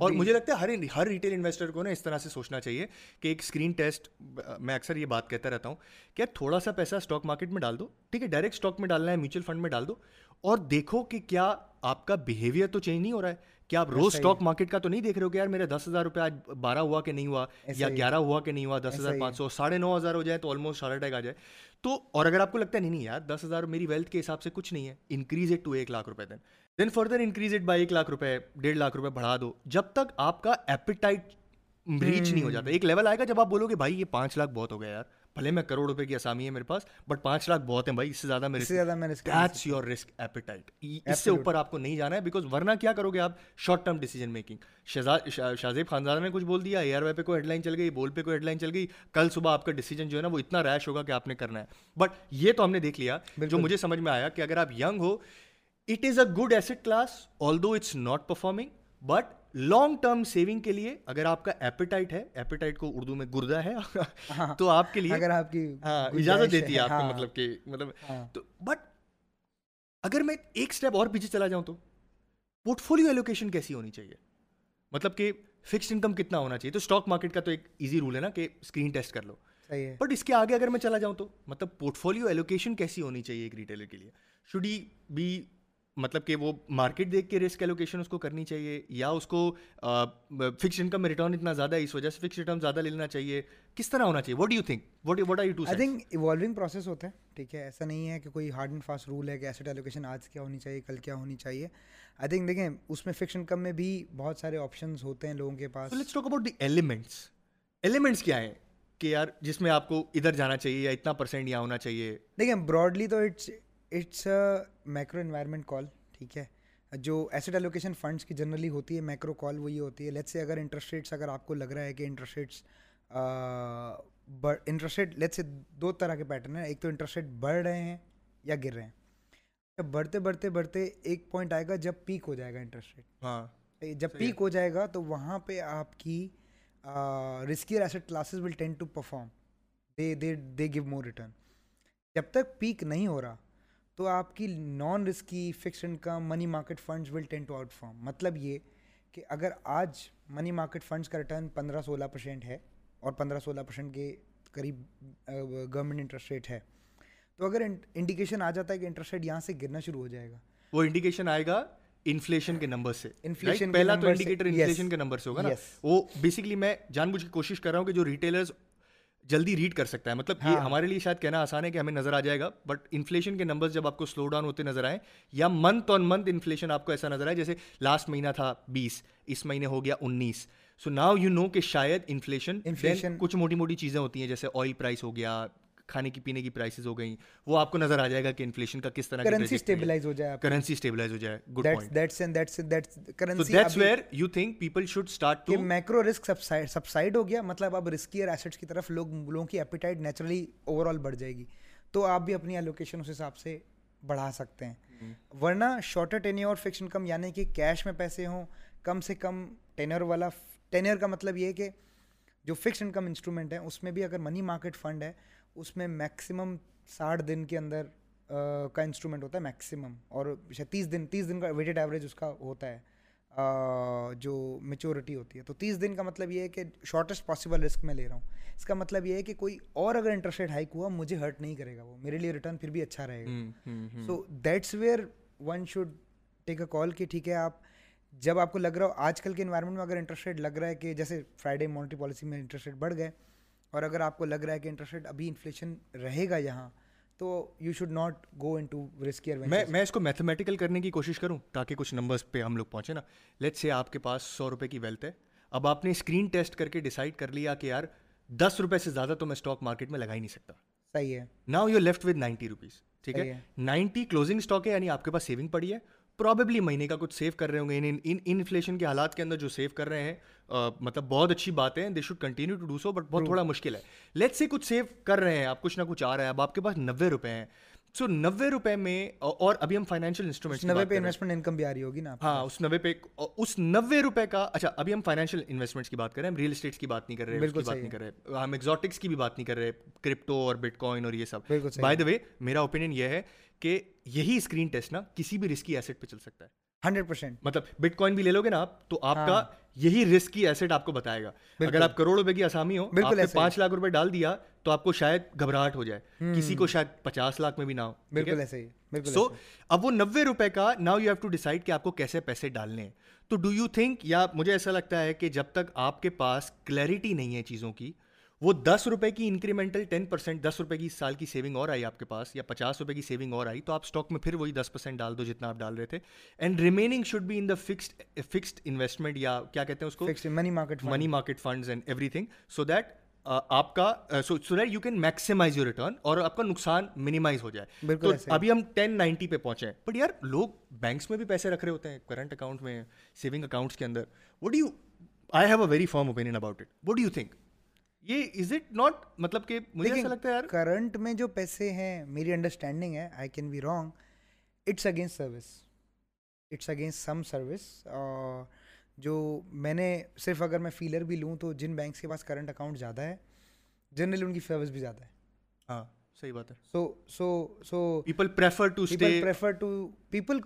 Speaker 1: اور مجھے لگتا ہے ہر ہر ریٹیل انویسٹر کو نا اس طرح سے سوچنا چاہیے کہ ایک اسکرین ٹیسٹ میں اکثر یہ بات کہتا رہتا ہوں کہ تھوڑا سا پیسہ اسٹاک مارکیٹ میں ڈال دو ٹھیک ہے ڈائریکٹ اسٹاک میں ڈالنا ہے میوچل فنڈ میں ڈال دو اور دیکھو کہ کیا آپ کا بیہیویئر تو چینج نہیں ہو رہا ہے کیا آپ روز اسٹاک مارکیٹ کا تو نہیں دیکھ رہے ہو کہ یار میرا دس ہزار روپے آج بارہ ہوا کہ نہیں ہوا یا گیارہ ہوا کہ نہیں ہوا دس ہزار پانچ سو ساڑھے نو ہزار ہو جائے تو آلموسٹ ہارٹ اٹیک آ جائے۔ تو اور اگر آپ کو لگتا ہے نہیں نہیں یار دس ہزار میری ویلتھ کے حساب سے کچھ نہیں ہے انکریز اٹ ٹو ایک لاکھ روپے then then further increase it by ایک لاکھ روپے ڈیڑھ لاکھ روپے بڑھا دو۔ جب تک آپ کا ایپیٹائٹ ریچ نہیں ہو جاتا ایک لیول آئے گا جب آپ بولو کہ بھائی یہ پانچ لاکھ بہت ہو گیا یار۔ بھلے میں کروڑ روپے کی آسامی ہے میرے پاس بٹ پانچ لاکھ بہت ہیں بھائی اس سے زیادہ میرے زیادہ میں کیچ یور رسک ایپیٹائٹ اس سے اوپر آپ کو نہیں جانا ہے بیکاز ورنہ کیا کرو گے آپ؟ Short term decision making Shahzad Shahzeb خاندان نے کچھ بول دیا اے آر وائی پہ کوئی ہیڈ لائن چل گئی بول پہ کوئی ہیڈ لائن چل گئی کل صبح آپ کا ڈیسیجن جو ہے نا وہ اتنا ریش ہوگا کہ آپ نے کرنا ہے. بٹ یہ تو ہم نے دیکھ لیا جو مجھے سمجھ میں آیا کہ اگر آپ young who it is a good asset class although it's not performing but long term saving کے لیے اگر آپ کا ایپیٹائٹ ہے ایپیٹائٹ کو اردو میں گردہ ہے ہاں۔ تو
Speaker 2: آپ کے
Speaker 1: لیے
Speaker 2: اگر
Speaker 1: آپ کی ہاں،
Speaker 2: اجازت
Speaker 1: دیتی
Speaker 2: ہے
Speaker 1: آپ کو ہاں۔
Speaker 2: مطلب
Speaker 1: کہ مطلب تو بٹ اگر میں ایک اسٹیپ اور پیچھے چلا جاؤں تو پورٹ فولیو ایلوکیشن کیسی ہونی چاہیے؟ مطلب کہ فکس انکم کتنا ہونا چاہیے؟ تو اسٹاک مارکیٹ کا تو ایک ایزی رول ہے نا کہ اسکرین
Speaker 2: ٹیسٹ کر
Speaker 1: لو۔ بٹ اس کے آگے اگر میں چلا جاؤں تو مطلب پورٹ فولیو ایلوکیشن کیسی ہونی چاہیے ایک ریٹیلر کے لیے؟ شوڈ ہی بی مطلب کہ وہ مارکیٹ دیکھ کے رسک ایلوکیشن اس کو کرنی چاہیے یا اس کو فکس انکم میں ریٹرن اتنا زیادہ ہے اس وجہ سے فکس ریٹرن زیادہ لینا چاہیے؟ کس طرح ہونا چاہیے؟ What you think what what
Speaker 2: are you to I think evolving process ہوتے ہیں ٹھیک ہے؟ ایسا نہیں ہے کہ کوئی ہارڈ اینڈ فاسٹ رول ہے کہ ایسٹ ایلوکیشن آج کیا ہونی چاہیے کل کیا ہونی چاہیے۔ آئی تھنک دیکھیں اس میں فکس انکم میں بھی بہت سارے آپشنز ہوتے
Speaker 1: ہیں لوگوں کے پاس۔ Let's talk about the elements elements کیا ہیں کہ یار جس میں آپ کو ادھر جانا چاہیے یا
Speaker 2: اتنا پرسینٹ یہاں ہونا چاہیے؟ دیکھیں براڈلی تو it's it's a macro environment call ٹھیک ہے؟ جو ایسڈ الوکیشن فنڈس کی جنرلی ہوتی ہے میکرو کال وہ یہ ہوتی ہے۔ لیٹ سے اگر انٹرسٹ ریٹس اگر آپ کو لگ رہا ہے کہ interest rates interest rate late سے دو طرح کے پیٹرن ہیں۔ ایک تو انٹرسٹ ریٹ بڑھ رہے ہیں یا گر رہے ہیں۔ جب بڑھتے بڑھتے بڑھتے ایک پوائنٹ آئے
Speaker 1: گا
Speaker 2: جب پیک ہو جائے گا انٹرسٹ ریٹ ہاں۔ جب پیک ہو جائے گا تو وہاں پہ آپ کی riskier asset classes will tend to perform they they they give more return جب تک پیک نہیں ہو رہا تو آپ کی non risky fix income money market funds will tend to outperform مطلب یہ کہ اگر آج منی مارکیٹ فنڈز کا ریٹرن پندرہ سولہ پرسینٹ ہے اور پندرہ سولہ پرسینٹ کے قریب گورنمنٹ انٹرسٹ ریٹ ہے تو اگر انڈیکیشن
Speaker 1: آ جاتا ہے کہ انٹرسٹ ریٹ یہاں
Speaker 2: سے
Speaker 1: گرنا
Speaker 2: شروع
Speaker 1: ہو جائے
Speaker 2: گا۔ وہ
Speaker 1: انڈیکیشن
Speaker 2: آئے
Speaker 1: گا انفلیشن کے نمبر سے انفلیشن
Speaker 2: پہلا
Speaker 1: تو انڈیکیٹر انفلیشن کے نمبر سے ہوگا نا۔ وہ بیسکلی میں جان بوجھ کے کوشش کر رہا ہوں کہ
Speaker 2: جو
Speaker 1: ریٹیلرز جلدی ریڈ کر سکتا ہے۔ مطلب یہ ہاں۔ ہمارے لیے شاید کہنا آسان ہے کہ ہمیں نظر آ جائے گا بٹ انفلیشن کے نمبرز جب آپ کو سلو ڈاؤن ہوتے نظر آئیں یا منتھ آن منتھ انفلیشن آپ کو ایسا نظر آئے جیسے لاسٹ مہینہ تھا بیس
Speaker 2: اس
Speaker 1: مہینے ہو گیا انیس۔ سو ناؤ یو نو کہ شاید انفلیشن کچھ موٹی موٹی چیزیں ہوتی ہیں جیسے آئل پرائس ہو گیا کھانے کی پینے کی پرائسز ہو
Speaker 2: گئیں وہ آپ کو نظر
Speaker 1: آ جائے گا کہ انفلیشن
Speaker 2: کا
Speaker 1: کس
Speaker 2: طرح کرنسی اسٹیبلائز ہو
Speaker 1: جائے
Speaker 2: کرنسی
Speaker 1: اسٹیبلائز
Speaker 2: ہو
Speaker 1: جائے good that's and that's that's
Speaker 2: currency
Speaker 1: that's
Speaker 2: where you think people should start to macro risk subside ہو گیا مطلب اب رسکیئر ایسٹس کی طرف لوگ لوگوں کی اپیٹائٹ نیچرلی اوور آل بڑھ جائے گی۔ تو آپ بھی اپنی الوکیشن اس حساب سے بڑھا سکتے ہیں۔ ورنہ شارٹر ٹینیور اور فکس انکم یعنی کہ کیش میں پیسے ہوں کم سے کم ٹینر والا ٹینر کا مطلب یہ کہ جو فکس انکم انسٹرومنٹ ہے اس میں بھی اگر منی مارکیٹ فنڈ ہے اس میں میکسیمم ساٹھ دن کے اندر کا انسٹرومنٹ ہوتا ہے میکسیمم اور تیس دن تیس دن کا ویٹڈ ایوریج اس کا ہوتا ہے جو میچورٹی ہوتی ہے۔ تو تیس دن کا مطلب یہ ہے کہ شارٹیسٹ پاسبل رسک میں لے رہا ہوں۔ اس کا مطلب یہ ہے کہ کوئی اور اگر انٹرسٹ ریٹ ہائک ہوا مجھے ہرٹ نہیں کرے
Speaker 1: گا وہ۔ میرے
Speaker 2: لیے ریٹرن پھر بھی اچھا رہے گا۔ So that's where one should take a call کہ ٹھیک ہے آپ جب آپ کو لگ رہا ہو آج کل کے انوائرمنٹ میں اگر انٹرسٹ ریٹ لگ رہا ہے کہ جیسے فرائیڈے مانیٹری پالیسی میں انٹرسٹ ریٹ بڑھ گئے اور اگر آپ کو لگ رہا ہے کہ انٹرسٹ ریٹ ابھی انفلیشن
Speaker 1: رہے گا یہاں تو you should not go into risk میں میں اس کو میتھمیٹیکل کرنے کی کوشش کروں تاکہ کچھ نمبرس پہ ہم لوگ پہنچے نا۔ لیٹ سے آپ کے پاس سو روپے کی ویلتھ ہے۔ اب آپ نے اسکرین ٹیسٹ کر کے ڈیسائڈ کر لیا
Speaker 2: کہ یار
Speaker 1: دس روپے سے زیادہ تو میں اسٹاک
Speaker 2: مارکیٹ
Speaker 1: میں
Speaker 2: لگا
Speaker 1: ہی نہیں سکتا۔ صحیح ہے۔ Now you left with ninety rupees ٹھیک ہے؟ نائنٹی کلوزنگ اسٹاک ہے یعنی آپ کے پاس سیونگ پڑی ہے۔ پرابیبلی مہینے کا کچھ سیو کر رہے ہوں گے۔ انفلیشن کے حالات کے اندر جو سیو کر رہے ہیں مطلب بہت اچھی بات ہے they should continue to do so but بہت تھوڑا مشکل ہے۔ لیٹ سے کچھ سیو کر رہے ہیں آپ کچھ نہ کچھ آ رہا ہے اب آپ کے پاس
Speaker 2: نوے روپے ہیں۔ سو نوے روپے میں اور ابھی ہم
Speaker 1: فائنینشیل انسٹرومنٹ نوے پہ انویسٹمنٹ انکم بھی آ رہی ہوگی نا ہاں اس نوے پہ اس نوے روپے کا اچھا ابھی ہم فائنینشیل انویسٹمنٹس کی بات
Speaker 2: کر
Speaker 1: رہے ہیں
Speaker 2: ہم
Speaker 1: اسٹیٹس کی بات نہیں کر رہے بالکل بات نہیں کر رہے۔ ہم ایگزاٹکس کی بھی بات نہیں
Speaker 2: کر رہے
Speaker 1: کرپٹو اور بٹ کوائن اور یہ سب۔ بائی دا وے میرا اوپینین یہ ہے کہ یہی اسکرین ٹیسٹ نا کسی
Speaker 2: بھی رسکی
Speaker 1: ایسٹ پہ چل سکتا ہے۔ Hundred percent. مطلب بٹ کوائن بھی لے لو گے نا آپ تو آپ کا ہاں۔ یہی رسک
Speaker 2: کی
Speaker 1: ایسٹ
Speaker 2: آپ کو
Speaker 1: بتائے گا۔ اگر آپ کروڑ روپے کی آسامی ہو بالکل پانچ لاکھ روپے ڈال دیا تو آپ کو شاید گھبراہٹ ہو جائے۔
Speaker 2: کسی کو شاید پچاس
Speaker 1: لاکھ میں بھی نہ ہو بالکل ایسے ہی بالکل سو اب وہ نوے روپے کا now you have to decide کہ آپ کو کیسے پیسے ڈالنے ہیں۔ تو ڈو یو تھنک یا مجھے ایسا لگتا ہے کہ جب تک آپ کے پاس کلیئرٹی نہیں ہے چیزوں کی وہ دس روپے کی انکریمنٹل ٹین پرسینٹ دس روپے کی اس سال کی سیونگ اور آئی آپ کے پاس یا پچاس روپے کی سیونگ اور آئی تو آپ اسٹاک میں پھر وہی دس پرسینٹ ڈال دو جتنا آپ ڈال رہے تھے۔ And
Speaker 2: remaining should be
Speaker 1: in the fixed fixed investment یا کیا کہتے ہیں اس کو؟ Money market money market funds and everything so that آپ
Speaker 2: کا
Speaker 1: so
Speaker 2: so that
Speaker 1: you can maximise your return اور آپ کا نقصان منیمائز ہو جائے۔ بالکل ابھی ہم ٹین نائنٹی پہ پہنچے ہیں۔ بٹ یار لوگ بینکس میں بھی پیسے رکھ رہے ہوتے ہیں کرنٹ اکاؤنٹ میں سیونگ اکاؤنٹس کے اندر۔ What you I have a very firm opinion about it what you think
Speaker 2: یہ از اٹ ناٹ مطلب کہ کرنٹ میں جو پیسے ہیں میری انڈرسٹینڈنگ ہے I can be wrong it's against service it's against some service جو میں نے صرف اگر میں فیلر بھی لوں تو جن بینکس کے پاس کرنٹ اکاؤنٹ زیادہ ہے جنرلی ان کی سروس بھی زیادہ ہے۔
Speaker 1: ہاں صحیح بات ہے۔
Speaker 2: So so so
Speaker 1: people prefer to
Speaker 2: prefer to people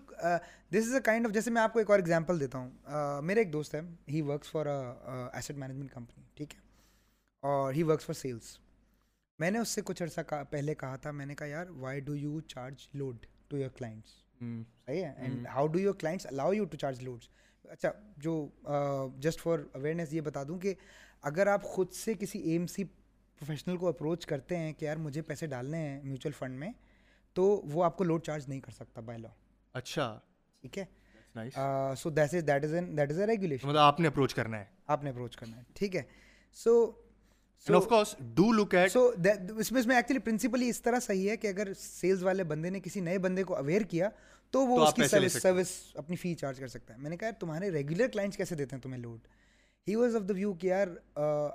Speaker 2: this is a kind of جیسے میں آپ کو ایک اور ایگزامپل دیتا ہوں۔ میرے ایک دوست ہے he works for asset management company ٹھیک ہے۔ اور ہی ورکس فار سیلس میں نے اس سے کچھ عرصہ پہلے کہا تھا میں نے کہا یار why do you charge load to your clients صحیح ہے. And how do your clients allow you to charge loads اچھا جو جسٹ فار اویئرنیس یہ بتا دوں کہ اگر آپ خود سے کسی ایم سی پروفیشنل کو اپروچ کرتے ہیں کہ یار مجھے پیسے ڈالنے ہیں میوچل فنڈ میں تو وہ آپ کو لوڈ چارج نہیں کر سکتا بائی لا
Speaker 1: اچھا.
Speaker 2: ٹھیک ہے؟ So that is that is that is a regulation
Speaker 1: مطلب آپ نے اپروچ کرنا ہے.
Speaker 2: آپ نے اپروچ کرنا ہے. ٹھیک ہے. سو اس پرنسپلی اس طرح صحیح ہے کہ اگر سیلس والے بندے نے کسی نئے بندے کو اویئر کیا تو وہ اس کی سروس سروس اپنی فی چارج کر سکتا ہے۔ میں نے کہا تمہارے ریگولر کلائنٹس کیسے دیتے ہیں تمہیں load he was of the view کہ یار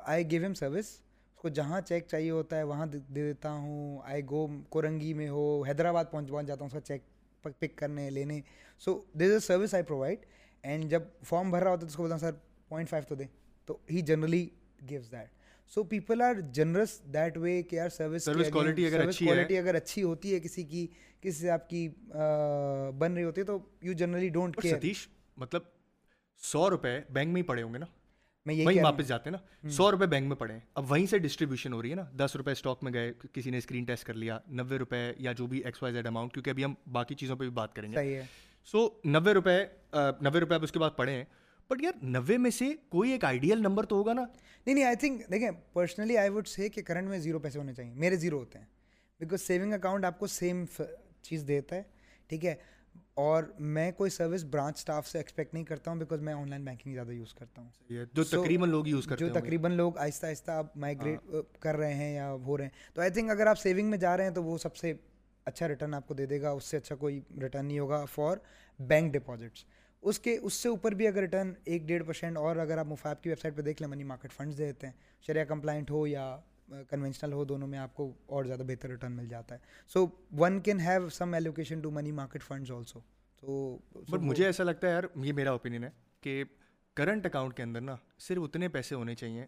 Speaker 2: آئی گیو ایم سروس اس کو جہاں چیک چاہیے ہوتا ہے وہاں دے دیتا ہوں۔ آئی گو کورنگی میں ہو حیدرآباد پہنچ پہنچ جاتا ہوں اس کا چیک پک کرنے لینے۔ So this a service I provide and جب فارم بھر رہا ہوتا ہے تو اس کو بولتا ہوں سر پوائنٹ فائیو تو دیں تو he generally gives that so people are generous that way کہ یار سروس
Speaker 1: کوالٹی
Speaker 2: اگر اچھی ہوتی ہے کسی کی کسی سے آپ کی بن رہی ہوتی ہے تو you generally don't
Speaker 1: care Satish مطلب سو روپے بینک میں ہی پڑے ہوں گے نا
Speaker 2: میں
Speaker 1: وہیں واپس جاتے ہیں نا سو روپے بینک میں پڑے ہیں اب وہیں سے ڈسٹریبیوشن ہو رہی ہے نا دس روپے اسٹاک میں گئے کسی نے اسکرین ٹیسٹ کر لیا نوے روپے یا جو بھی ایکس وائی زیڈ اماؤنٹ کیونکہ ابھی ہم باقی چیزوں پہ بھی بات کریں گے سو نوے روپے نوے روپے اب اس کے بعد پڑے ہیں بٹ یار نوے میں سے کوئی ایک آئیڈیل نمبر تو ہوگا نا
Speaker 2: نہیں نہیں آئی تھنک دیکھیں پرسنلی آئی ووڈ سے کہ کرنٹ میں زیرو پیسے ہونے چاہیے میرے زیرو ہوتے ہیں بیکاز سیونگ اکاؤنٹ آپ کو سیم چیز دیتا ہے ٹھیک ہے اور میں کوئی سروس برانچ اسٹاف سے ایکسپیکٹ نہیں کرتا ہوں بیکاز میں آن لائن بینکنگ زیادہ یوز کرتا ہوں
Speaker 1: جو تقریباً لوگ یوز کرتے
Speaker 2: ہیں جو تقریباً لوگ آہستہ آہستہ اب مائگریٹ کر رہے ہیں یا ہو رہے ہیں تو آئی تھنک اگر آپ سیونگ میں جا رہے ہیں تو وہ سب سے اچھا ریٹرن آپ کو دے دے گا اس سے اچھا کوئی ریٹرن نہیں ہوگا فار بینک ڈپازٹس اس کے اس سے اوپر بھی اگر ریٹرن ایک ڈیڑھ پرسینٹ اور اگر آپ مفاد کی ویب سائٹ پہ دیکھ لیں منی مارکیٹ فنڈز دے دیتے ہیں شریعہ کمپلائنٹ ہو یا کنونشنل ہو دونوں میں آپ کو اور زیادہ بہتر ریٹرن مل جاتا ہے۔ So one can have some allocation to money market funds also تو
Speaker 1: بٹ مجھے ایسا لگتا ہے یار یہ میرا اوپینین ہے کہ کرنٹ اکاؤنٹ کے اندر نا صرف اتنے پیسے ہونے چاہیے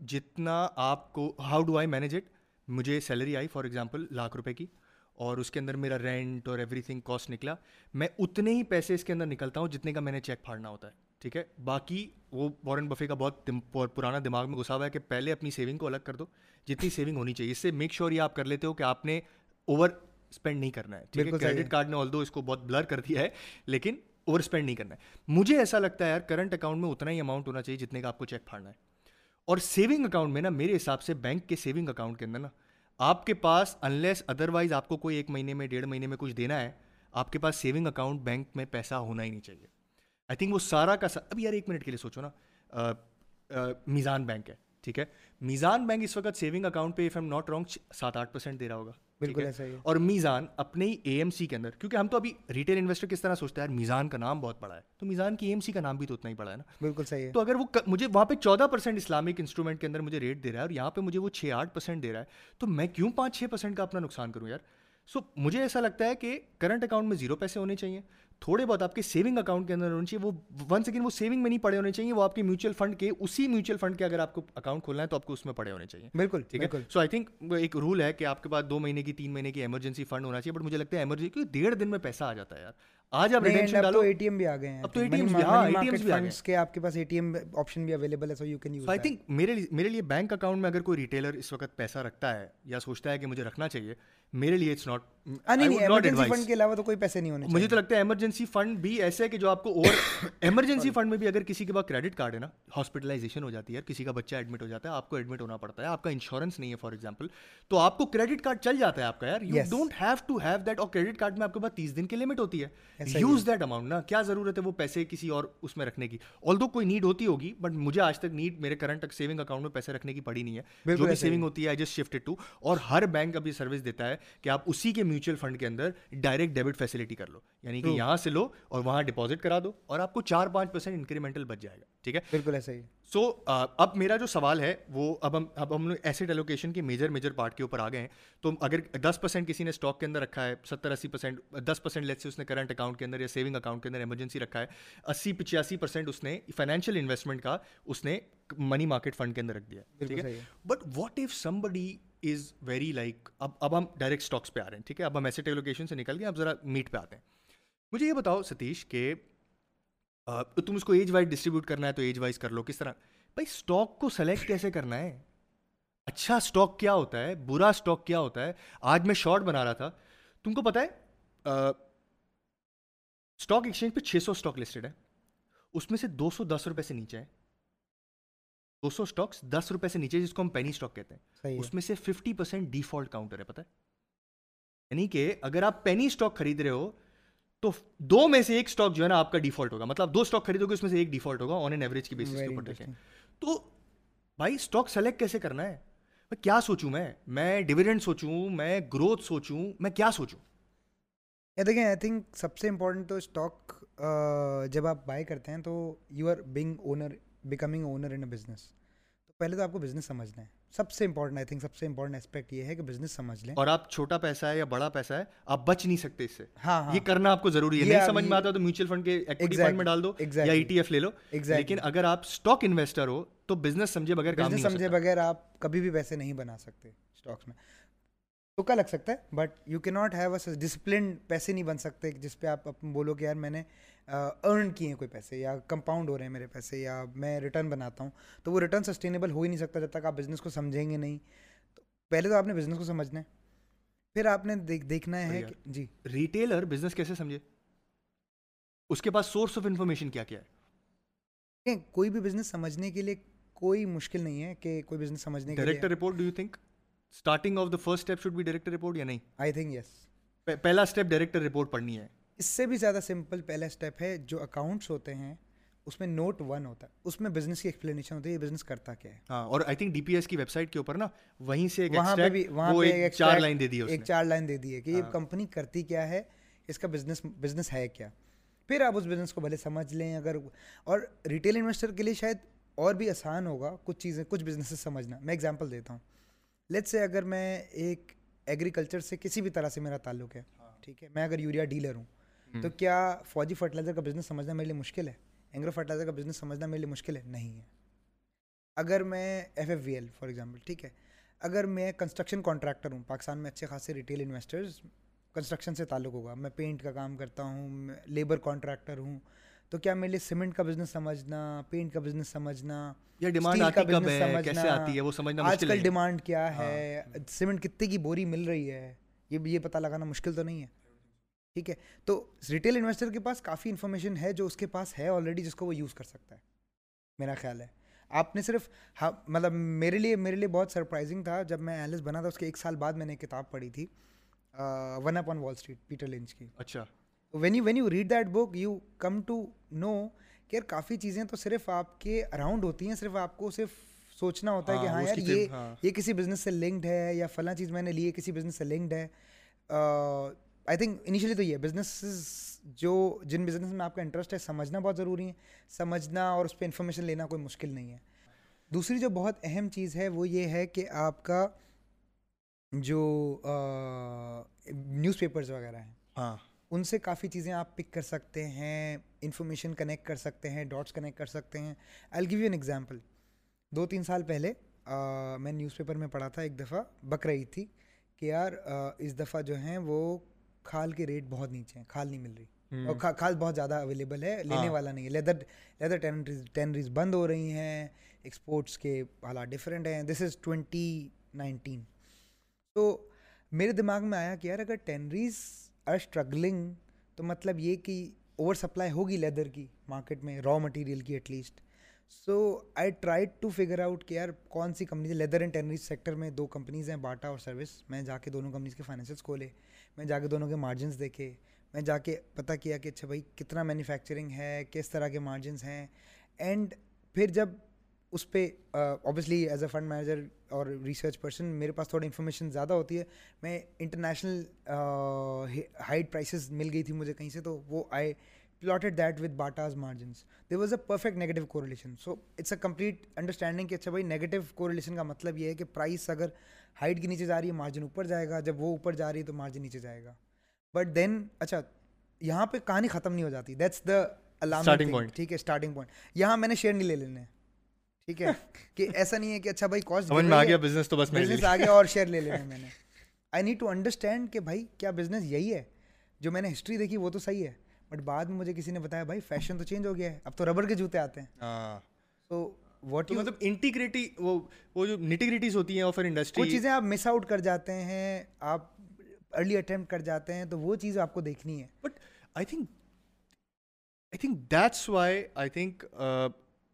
Speaker 1: جتنا آپ کو how do I manage it مجھے salary I for example lakh روپے کی۔ اور اس کے اندر میرا رینٹ اور ایوری تھنگ کاسٹ نکلا۔ میں اتنے ہی پیسے اس کے اندر نکلتا ہوں جتنے کا میں نے چیک پھاڑنا ہوتا ہے ٹھیک ہے؟ باقی وہ وارن بفے کا بہت پرانا دماغ میں گھسا ہوا ہے کہ پہلے اپنی سیونگ کو الگ کر دو جتنی سیونگ ہونی چاہیے۔ اس سے میک شیور یہ آپ کر لیتے ہو کہ آپ نے اوور اسپینڈ نہیں کرنا ہے ٹھیک ہے؟ کریڈٹ کارڈ نے آل دو اس کو بہت بلر کر دیا ہے لیکن اوور اسپینڈ نہیں کرنا ہے۔ مجھے ایسا لگتا ہے یار کرنٹ اکاؤنٹ میں اتنا ہی اماؤنٹ ہونا چاہیے جتنے کا آپ کو چیک پھاڑنا ہے۔ اور سیونگ اکاؤنٹ میں نا میرے حساب سے بینک کے سیونگ اکاؤنٹ کے اندر نا آپ کے پاس انلیس ادر وائز آپ کو کوئی ایک مہینے میں، ڈیڑھ مہینے میں کچھ دینا ہے، آپ کے پاس سیونگ اکاؤنٹ بینک میں پیسہ ہونا ہی نہیں چاہیے۔ آئی تھنک وہ سارا کا سا اب یار ایک منٹ کے لیے سوچو نا۔ میزان بینک ہے، ٹھیک ہے۔ میزان بینک اس وقت سیونگ اکاؤنٹ پہ اف ایم ناٹ رانگ سات، آٹھ پرسینٹ دے رہا ہوگا۔
Speaker 2: بالکل ایسا ہی
Speaker 1: اور میزان اپنے ہی اے ایم سی کے اندر کیونکہ ہم تو ابھی ریٹیل انویسٹر کس طرح سوچتے ہیں میزان کا نام بہت بڑا ہے تو میزان کی اے ایم سی کا نام بھی تو اتنا ہی بڑا ہے نا۔
Speaker 2: بالکل صحیح ہے۔
Speaker 1: تو اگر وہ مجھے وہاں پہ چودہ پرسینٹ اسلامک انسٹرومنٹ کے اندر مجھے ریٹ دے رہا ہے اور یہاں پہ مجھے وہ چھ آٹھ پرسینٹ دے رہا ہے تو میں کیوں پانچ چھ پرسینٹ کا اپنا نقصان کروں یار؟ سو مجھے ایسا لگتا ہے کہ کرنٹ اکاؤنٹ میں زیرو پیسے ہونے چاہیے۔ تھوڑے بہت آپ کے سیونگ اکاؤنٹ کے اندر ہونے چاہیے وہ ون سیکنڈ وہ سیونگ میں نہیں پڑے ہونے چاہیے وہ آپ کے میوچل فنڈ کے اسی میوچل فنڈ کے اگر آپ کو اکاؤنٹ کھولنا ہے تو آپ کو اس میں پڑے ہونے چاہیے۔
Speaker 2: بالکل
Speaker 1: ٹھیک ہے؟ سو آئی تھنک ایک رول ہے کہ آپ کے پاس دو مہینے کی تین مہینے کی ایمرجنسی فنڈ ہونا چاہیے بٹ مجھے لگتا ہے ایمرجنسی کیونکہ ڈیڑھ دن میں پیسہ آ جاتا ہے یار۔ آج آپ ریڈیمشن ڈالو۔
Speaker 2: اے ٹی ایم بھی آ گئے ہیں۔
Speaker 1: اب تو اے ٹی ایم ہاں اے ٹی ایم بھی آ گئے۔
Speaker 2: کے آپ کے پاس اے ٹی ایم آپشن بھی اویلیبل ہے so you can use
Speaker 1: I think میرے میرے لیے بینک اکاؤنٹ میں اگر کوئی ریٹیلر اس وقت پیسہ رکھتا ہے یا سوچتا ہے کہ مجھے رکھنا چاہیے میرے لیے اٹس ناٹ
Speaker 2: فنڈ کے علاوہ تو کوئی پیسے نہیں ہونے
Speaker 1: مجھے تو لگتا ہے ایمرجنسی فنڈ بھی ایسے ہے کہ جو آپ کو اور ایمرجنسی فنڈ میں بھی اگر کسی کے پاس کریڈٹ کارڈ ہے نا ہاسپٹلائزیشن ہو جاتی ہے کسی کا بچہ ایڈمٹ ہو جاتا ہے آپ کو ایڈمٹ ہونا پڑتا ہے آپ کا انشورنس نہیں ہے فار ایگزامپل تو آپ کو کریڈٹ کارڈ چل جاتا ہے آپ کا یار۔ You don't have to have that اور کریڈٹ کارڈ میں آپ کے پاس تیس دن کی لمٹ ہوتی ہے۔ یوز دیٹ اماؤنٹ نا کیا ضرورت ہے وہ پیسے کسی اور اس میں رکھنے کی آل دو کوئی نیڈ ہوتی ہوگی بٹ مجھے آج تک نیڈ میرے کرنٹ سیونگ اکاؤنٹ میں پیسے رکھنے کی پڑی نہیں ہے جو بھی سیونگ ہوتی ہے آئی جسٹ شفٹ ٹو اور ہر بینک ابھی سروس دیتا ہے کہ آپ اسی کے میوچل فنڈ کے اندر ڈائریکٹ ڈیبٹ فیسلٹی کر لو یعنی کہ یہاں سے لو اور وہاں ڈپازٹ کرا دو اور آپ کو چار پانچ پرسینٹ انکریمنٹل بچ جائے گا ٹھیک ہے
Speaker 2: بالکل ایسا ہی
Speaker 1: سو اب میرا جو سوال ہے وہ اب ہم اب ہم لوگ ایسٹ ایلوکیشن کے میجر میجر پارٹ کے اوپر آ گئے ہیں۔ تو اگر دس پرسینٹ کسی نے اسٹاک کے اندر رکھا ہے ستر اسی پرسینٹ دس پرسینٹ لیٹ سے اس نے کرنٹ اکاؤنٹ کے اندر یا سیونگ اکاؤنٹ کے اندر ایمرجنسی رکھا ہے اسی پچاسی پرسینٹ اس نے فائنینشیل انویسٹمنٹ کا اس نے منی مارکیٹ فنڈ کے اندر رکھ دیا ٹھیک ہے؟ But what if somebody is very like اب اب ہم ڈائریکٹ اسٹاکس پہ آ رہے ہیں۔ ٹھیک ہے؟ اب ہم ایسے ایلوکیشن سے نکل گئے اب ذرا میٹ پہ آتے ہیں۔ مجھے یہ بتاؤ ستیش کہ تم اس کو ایج وائز ڈسٹریبیوٹ کرنا ہے تو ایج وائز کر لو کس طرح؟ بھائی اسٹاک کو سلیکٹ کیسے کرنا ہے؟ اچھا اسٹاک کیا ہوتا ہے برا اسٹاک کیا ہوتا ہے؟ آج میں شارٹ بنا رہا تھا۔ تم کو پتا ہے اسٹاک ایکسچینج پہ چھ سو اسٹاک لسٹڈ ہے اس میں سے دو سو دس روپے سے نیچے ہے دو سو اسٹاکس دس روپے سے نیچے جس کو ہم پینی اسٹاک کہتے ہیں۔ اس میں سے ففٹی پرسینٹ ڈیفالٹ کاؤنٹر ہے پتا ہے؟ یعنی کہ اگر آپ پینی اسٹاک خرید رہے ہو تو دو میں سے ایک اسٹاک جو ہے نا آپ کا ڈیفالٹ ہوگا۔ مطلب دو اسٹاک خریدو گے اس میں سے ایک ڈیفالٹ ہوگا آن این ایوریج کی بیسس کے اوپر دیکھیں۔ تو بھائی اسٹاک سلیکٹ کیسے کرنا ہے؟ میں کیا سوچوں میں؟ میں ڈویڈنڈ سوچوں میں گروتھ سوچوں میں کیا سوچوں؟
Speaker 2: دیکھیں آئی تھنک سب سے امپورٹنٹ تو اسٹاک جب آپ بائی کرتے ہیں تو you are being owner becoming owner in a business پہلے تو آپ کو بزنس سمجھنا ہے۔ سب سے امپورٹنٹ آئی تھنک سب سے امپورٹنٹ اسپیکٹ یہ ہے کہ بزنس سمجھ لیں۔
Speaker 1: اور آپ چھوٹا پیسہ ہے یا بڑا پیسہ ہے آپ بچ نہیں سکتے اس سے۔ ہاں یہ کرنا آپ کو ضروری ہے۔ نہیں سمجھ میں آتا تو میوچل فنڈ کے فنڈ میں ڈال دو یا ای ٹی ایف لے لو۔ لیکن اگر آپ اسٹاک انویسٹر ہو تو بزنس سمجھے بغیر
Speaker 2: بزنس سمجھے بغیر آپ کبھی بھی پیسے نہیں بنا سکتے اسٹاکس میں۔ تو کیا لگ سکتا ہے but you can not have a discipline پیسے نہیں بن سکتے جس پہ آپ بولو کہ یار میں نے ارن کیے ہیں کوئی پیسے یا کمپاؤنڈ ہو رہے ہیں میرے پیسے یا میں ریٹرن بناتا ہوں تو وہ ریٹرن سسٹینیبل ہو ہی نہیں سکتا جب تک آپ بزنس کو سمجھیں گے نہیں۔ تو پہلے تو آپ نے بزنس کو سمجھنا ہے پھر آپ نے دیکھنا ہے
Speaker 1: جی۔ ریٹیلر بزنس کیسے سمجھے؟ اس کے پاس سورس آف انفارمیشن کیا کیا
Speaker 2: ہے؟ کوئی بھی بزنس سمجھنے کے لیے کوئی مشکل نہیں ہے کہ کوئی بزنس سمجھنے کے
Speaker 1: director report do you think starting of the first step should be director report یا نہیں?
Speaker 2: آئی تھنک یس
Speaker 1: پہلا اسٹیپ ڈائریکٹر رپورٹ پڑھنی ہے۔
Speaker 2: اس سے بھی زیادہ سمپل پہلا اسٹیپ ہے جو اکاؤنٹس ہوتے ہیں اس میں نوٹ ون ہوتا ہے۔ اس میں بزنس کی ایکسپلینیشن ہوتی ہے یہ بزنس کرتا کیا ہے۔
Speaker 1: ہاں اور I think D P S کی ویب سائٹ کے اوپر نا وہیں سے
Speaker 2: وہاں پہ بھی وہاں پہ ایک چار لائن دے دی ایک چار لائن دے دی ہے کہ یہ کمپنی ہاں۔ کرتی کیا ہے اس کا بزنس بزنس ہے کیا۔ پھر آپ اس بزنس کو بھلے سمجھ لیں اگر اور ریٹیل انویسٹر کے لیے شاید اور بھی آسان ہوگا کچھ چیزیں کچھ بزنس سمجھنا۔ میں اگزامپل دیتا ہوں۔ لیٹ سے اگر میں ایک ایگریکلچر سے کسی بھی طرح سے میرا تعلق ہے ہاں۔ ٹھیک ہے؟ میں اگر یوریا ڈیلر ہوں۔ تو کیا فوجی فرٹیلائزر کا بزنس سمجھنا میرے لیے مشکل ہے؟ اینگرو فرٹیلائزر کا بزنس سمجھنا میرے لیے مشکل ہے؟ نہیں ہے۔ اگر میں F F V L for example ٹھیک ہے۔ اگر میں کنسٹرکشن کانٹریکٹر ہوں پاکستان میں اچھے خاصے ریٹیل انویسٹرز کنسٹرکشن سے تعلق ہوگا۔ میں پینٹ کا کام کرتا ہوں لیبر کانٹریکٹر ہوں۔ تو کیا میرے لیے سیمنٹ کا بزنس سمجھنا پینٹ کا بزنس سمجھنا
Speaker 1: یا ڈیمانڈ آتی کب ہے؟ کیسے آتی ہے؟ وہ سمجھنا
Speaker 2: آج کل ڈیمانڈ کیا ہے؟ سیمنٹ کتنے کی بوری مل رہی ہے؟ یہ یہ پتہ لگانا مشکل تو نہیں ہے۔ ٹھیک ہے؟ تو ریٹیل انویسٹر کے پاس کافی انفارمیشن ہے جو اس کے پاس ہے آلریڈی جس کو وہ یوز کر سکتا ہے میرا خیال ہے۔ آپ نے صرف مطلب میرے لیے میرے لیے بہت سرپرائزنگ تھا جب میں اینلس بنا تھا اس کے ایک سال بعد میں نے کتاب پڑھی تھی ون اپ آن وال اسٹریٹ پیٹر لنچ کی۔
Speaker 1: اچھا۔
Speaker 2: When you when you read that book you come to know کہ یار کافی چیزیں تو صرف آپ کے اراؤنڈ ہوتی ہیں صرف آپ کو صرف سوچنا ہوتا ہے کہ ہاں, ہاں یار یہ ہاں۔ یہ کسی بزنس سے لنکڈ ہے یا فلاں چیز میں نے لی ہے کسی بزنس سے لنکڈ ہے۔ آئی تھنک انیشلی تو یہ بزنس جو جن بزنس میں آپ کا انٹرسٹ ہے سمجھنا بہت ضروری ہے۔ سمجھنا اور اس پہ انفارمیشن لینا کوئی مشکل نہیں ہے۔ دوسری جو بہت اہم چیز ہے وہ یہ ہے کہ آپ کا جو نیوز پیپرز وغیرہ ہیں
Speaker 1: ہاں۔
Speaker 2: ان سے کافی چیزیں آپ پک کر سکتے ہیں انفارمیشن کنیکٹ کر سکتے ہیں ڈاٹس کنیکٹ کر سکتے ہیں۔ I give you an example دو تین سال پہلے میں نیوز پیپر میں پڑھا تھا ایک دفعہ بک رہی تھی کہ یار اس دفعہ جو ہیں وہ کھال کے ریٹ بہت نیچے ہیں کھال نہیں مل رہی۔ اور کھال بہت زیادہ اویلیبل ہے لینے ہاں۔ والا نہیں ہے۔ لیدر لیدر ٹینریز بند ہو رہی ہیں ایکسپورٹس کے حالات ڈفرینٹ ہیں۔ دس از ٹوینٹی نائنٹین تو میرے دماغ میں آیا کہ یار اگر ٹینریز آر اسٹرگلنگ تو مطلب یہ کہ اوور سپلائی ہوگی لیدر کی مارکیٹ میں را مٹیریل کی at least so I try to figure out کہ یار کون سی companies leather and tanneries sector میں دو کمپنیز ہیں باٹا اور سروس میں جا کے دونوں کمپنیز کے فائنینشیلس کھولے میں جا کے دونوں کے مارجنس دیکھے میں جا کے پتہ کیا کہ اچھا بھائی کتنا مینوفیکچرنگ ہے کس طرح کے مارجنس ہیں اینڈ پھر جب اس پہ obviously as a fund manager اور ریسرچ پرسن میرے پاس تھوڑی انفارمیشن زیادہ ہوتی ہے میں انٹرنیشنل ہائٹ پرائسز مل گئی تھی مجھے کہیں سے تو وہ آئی plotted that with Bata's margins. There was a perfect negative correlation. So it's a complete understanding کہ اچھا بھائی نیگیٹو کورلیشن کا مطلب یہ ہے کہ پرائس اگر ہائٹ کے نیچے جا رہی ہے مارجن اوپر جائے گا جب وہ اوپر جا رہی ہے تو مارجن نیچے جائے گا بٹ دین اچھا یہاں پہ کہانی ختم نہیں ہو جاتی دیٹس دا
Speaker 1: Starting point.
Speaker 2: ٹھیک ہے اسٹارٹنگ پوائنٹ یہاں میں نے شیئر نہیں لے لینے ٹھیک ہے کہ ایسا نہیں ہے کہ اچھا بھائی کاسٹ
Speaker 1: سمجھ میں آ گیا بزنس تو بس
Speaker 2: بزنس آ گیا اور شیئر لے لینے میں نے آئی نیڈ ٹو انڈرسٹینڈ کہ بھائی کیا بزنس یہی ہے جو میں نے ہسٹری دیکھی وہ تو صحیح ہے بٹ بعد میں مجھے کسی نے بتایا بھائی فیشن تو چینج ہو گیا ہے اب تو ربر کے جوتے آتے ہیں.
Speaker 1: ہاں۔
Speaker 2: تو واٹ
Speaker 1: مطلب انٹیگریٹی وہ وہ جو نٹیگریٹیز ہوتی ہیں اور پھر
Speaker 2: وہ
Speaker 1: انڈسٹری
Speaker 2: چیزیں آپ مس آؤٹ کر جاتے ہیں آپ ارلی اٹیمپٹ کر جاتے ہیں تو وہ چیز آپ کو دیکھنی ہے۔
Speaker 1: But I think I think that's why I think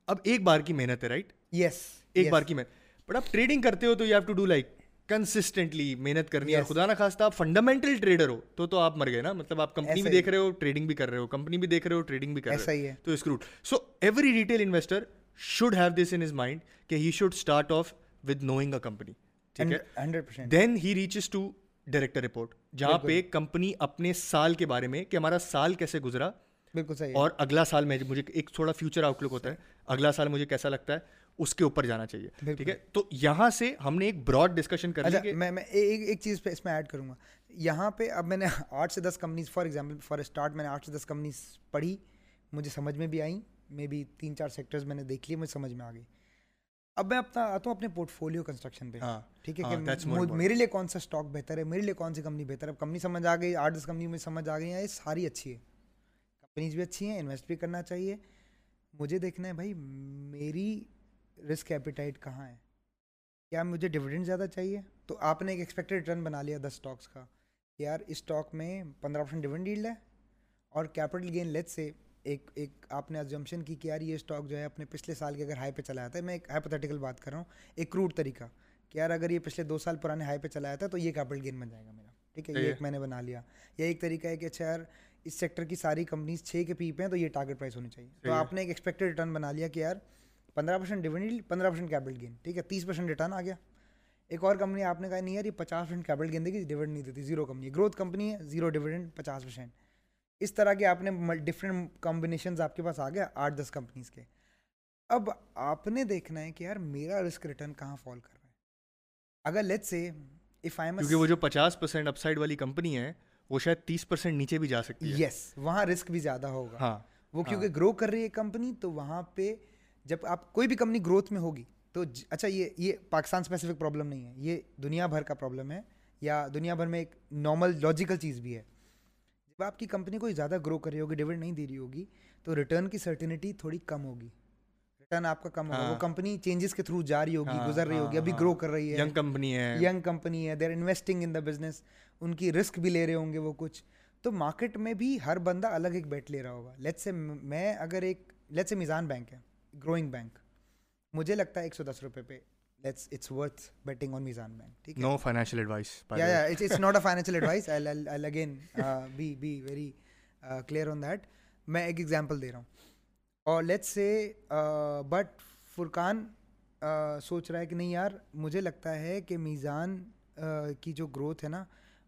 Speaker 1: اب ایک بار کی محنت ہے رائٹ
Speaker 2: یس
Speaker 1: ایک بار کی محنت۔ بٹ آپ ٹریڈنگ کرتے ہو تو you have to do like consistently محنت کرنی ہے۔ اور خدا نہ خواستہ آپ فنڈامنٹل ٹریڈر ہو تو تو آپ مر گئے نا۔ مطلب آپ کمپنی بھی دیکھ رہے ہو ٹریڈنگ بھی کر رہے ہو کمپنی بھی دیکھ رہے ہو ٹریڈنگ بھی کر رہے ہو۔ تو اسکروٹ so every retail investor should have this in his mind کہ he should start off with knowing a company ٹھیک ہے؟ Then he reaches to director report جہاں پہ کمپنی اپنے سال کے بارے میں کہ ہمارا سال کیسے گزرا۔
Speaker 2: بالکل صحیح
Speaker 1: اور اگلا سال میں مجھے ایک تھوڑا فیوچر آؤٹ لک ہوتا ہے۔ اگلا سال مجھے کیسا لگتا ہے؟ اس کے اوپر جانا چاہیے۔ ٹھیک ہے؟ تو یہاں سے ہم نے ایک براڈ ڈسکشن کر لی
Speaker 2: اچھا میں میں ایک ایک چیز پہ اس میں ایڈ کروں گا۔ یہاں پہ اب میں نے آٹھ سے دس companies for example for start میں نے آٹھ سے دس کمپنیز پڑھی۔ مجھے سمجھ میں بھی آئیں۔ مے بی تین چار سیکٹرز میں نے دیکھ لیے مجھے سمجھ میں آ گئی۔ اب میں اپنا آتا ہوں اپنے پورٹ فولیو کنسٹرکشن پہ۔
Speaker 1: ہاں۔
Speaker 2: ٹھیک ہے کہ میرے لیے کون سا اسٹاک بہتر ہے؟ میرے لیے کون سی کمپنی بہتر ہے؟ اب کمپنی سمجھ آ گئی آٹھ دس کمپنی مجھے سمجھ آ گئی ہیں۔ یہ ساری اچھی ہے کمپنیز بھی اچھی ہیں انویسٹ بھی کرنا چاہیے۔ مجھے دیکھنا ہے بھائی میری رسک ایپیٹائٹ کہاں ہے؟ کیا مجھے ڈویڈنڈ زیادہ چاہیے؟ تو آپ نے ایک ایکسپیکٹڈ ریٹرن بنا لیا دس اسٹاکس کا کہ یار اس اسٹاک میں پندرہ پرسینٹ ڈویڈنڈ ڈیل ہے اور کیپٹل گین لیٹ سے ایک ایک آپ نے ازمپشن کی کہ یار یہ اسٹاک جو ہے اپنے پچھلے سال کے اگر ہائی پہ چلایا تھا میں ایک ہائپوتھیٹیکل بات کر رہا ہوں ایک کروڈ طریقہ کہ یار اگر یہ پچھلے دو سال پرانے ہائی پہ چلایا تھا تو یہ کیپٹل گین بن جائے گا میرا ٹھیک ہے؟ یہ ایک میں نے بنا لیا۔ یا ایک طریقہ ہے کہ اچھا یار اس سیکٹر کی ساری کمپنیز چھ کے پی پہ ہیں تو یہ ٹارگیٹ پرائس ہونی چاہیے۔ تو آپ نے ایک ایکسپیکٹڈ ریٹرن بنا لیا کہ یار پندرہ پرسینٹ ڈویڈنڈ پندرہ پرسینٹ کیپٹل گین ٹھیک ہے؟ تیس پرسینٹ ریٹرن آ گیا. ایک اور کمپنی آپ نے کہا نہیں یار یہ پچاس پرسینٹ کیپٹل گین دے گی ڈویڈنڈ نہیں دیتی زیرو کمپنی گروتھ کمپنی ہے زیرو ڈویڈنڈ پچاس پرسینٹ اس طرح کے آپ نے ڈفرینٹ کمبینیشنز آپ کے پاس آ گیا آٹھ دس کمپنیز کے. اب آپ نے دیکھنا ہے کہ یار میرا رسک ریٹرن کہاں فال کر رہا ہے؟ اگر لیٹ سے اف آئی
Speaker 1: کیونکہ وہ جو پچاس پرسینٹ اپ سائڈ والی کمپنی ہے وہ شاید تیس پرسینٹ نیچے بھی جا سکتی ہے۔
Speaker 2: یس وہاں رسک بھی زیادہ ہوگا۔
Speaker 1: ہاں
Speaker 2: وہ کیونکہ گرو کر رہی ہے کمپنی تو وہاں پہ جب آپ کوئی بھی کمپنی گروتھ میں ہوگی تو اچھا یہ یہ پاکستان اسپیسیفک پرابلم نہیں ہے یہ دنیا بھر کا پرابلم ہے یا دنیا بھر میں ایک نارمل لاجیکل چیز بھی ہے۔ جب آپ کی کمپنی کوئی زیادہ گرو کر رہی ہوگی ڈویڈ نہیں دے رہی ہوگی تو ریٹرن کی سرٹینٹی تھوڑی کم ہوگی۔ ریٹرن آپ کا کم ہوگا۔ وہ کمپنی چینجز کے تھرو جا رہی ہوگی گزر رہی ہوگی ابھی گرو کر رہی ہے۔
Speaker 1: ینگ کمپنی ہے۔
Speaker 2: ینگ کمپنی ہے۔ They are investing in the business ان کی رسک بھی لے رہے ہوں گے وہ کچھ۔ تو مارکیٹ میں بھی ہر بندہ الگ ایک بیٹ لے رہا ہوگا۔ لیٹ سے میں اگر ایک لیٹ سے میزان بینک ہے۔ Growing bank. مجھے لگتا ہے ایک سو دس روپے پہ let's it's worth betting on Meezan bank ٹھیک ہے؟
Speaker 1: نو فائنینشیل ایڈوائس
Speaker 2: یا یا it's not a financial advice I again be be very clear on that میں ایک ایگزامپل دے رہا ہوں۔ اور لیٹس سے بٹ فرقان سوچ رہا ہے کہ نہیں یار مجھے لگتا ہے کہ میزان کی جو گروتھ ہے نا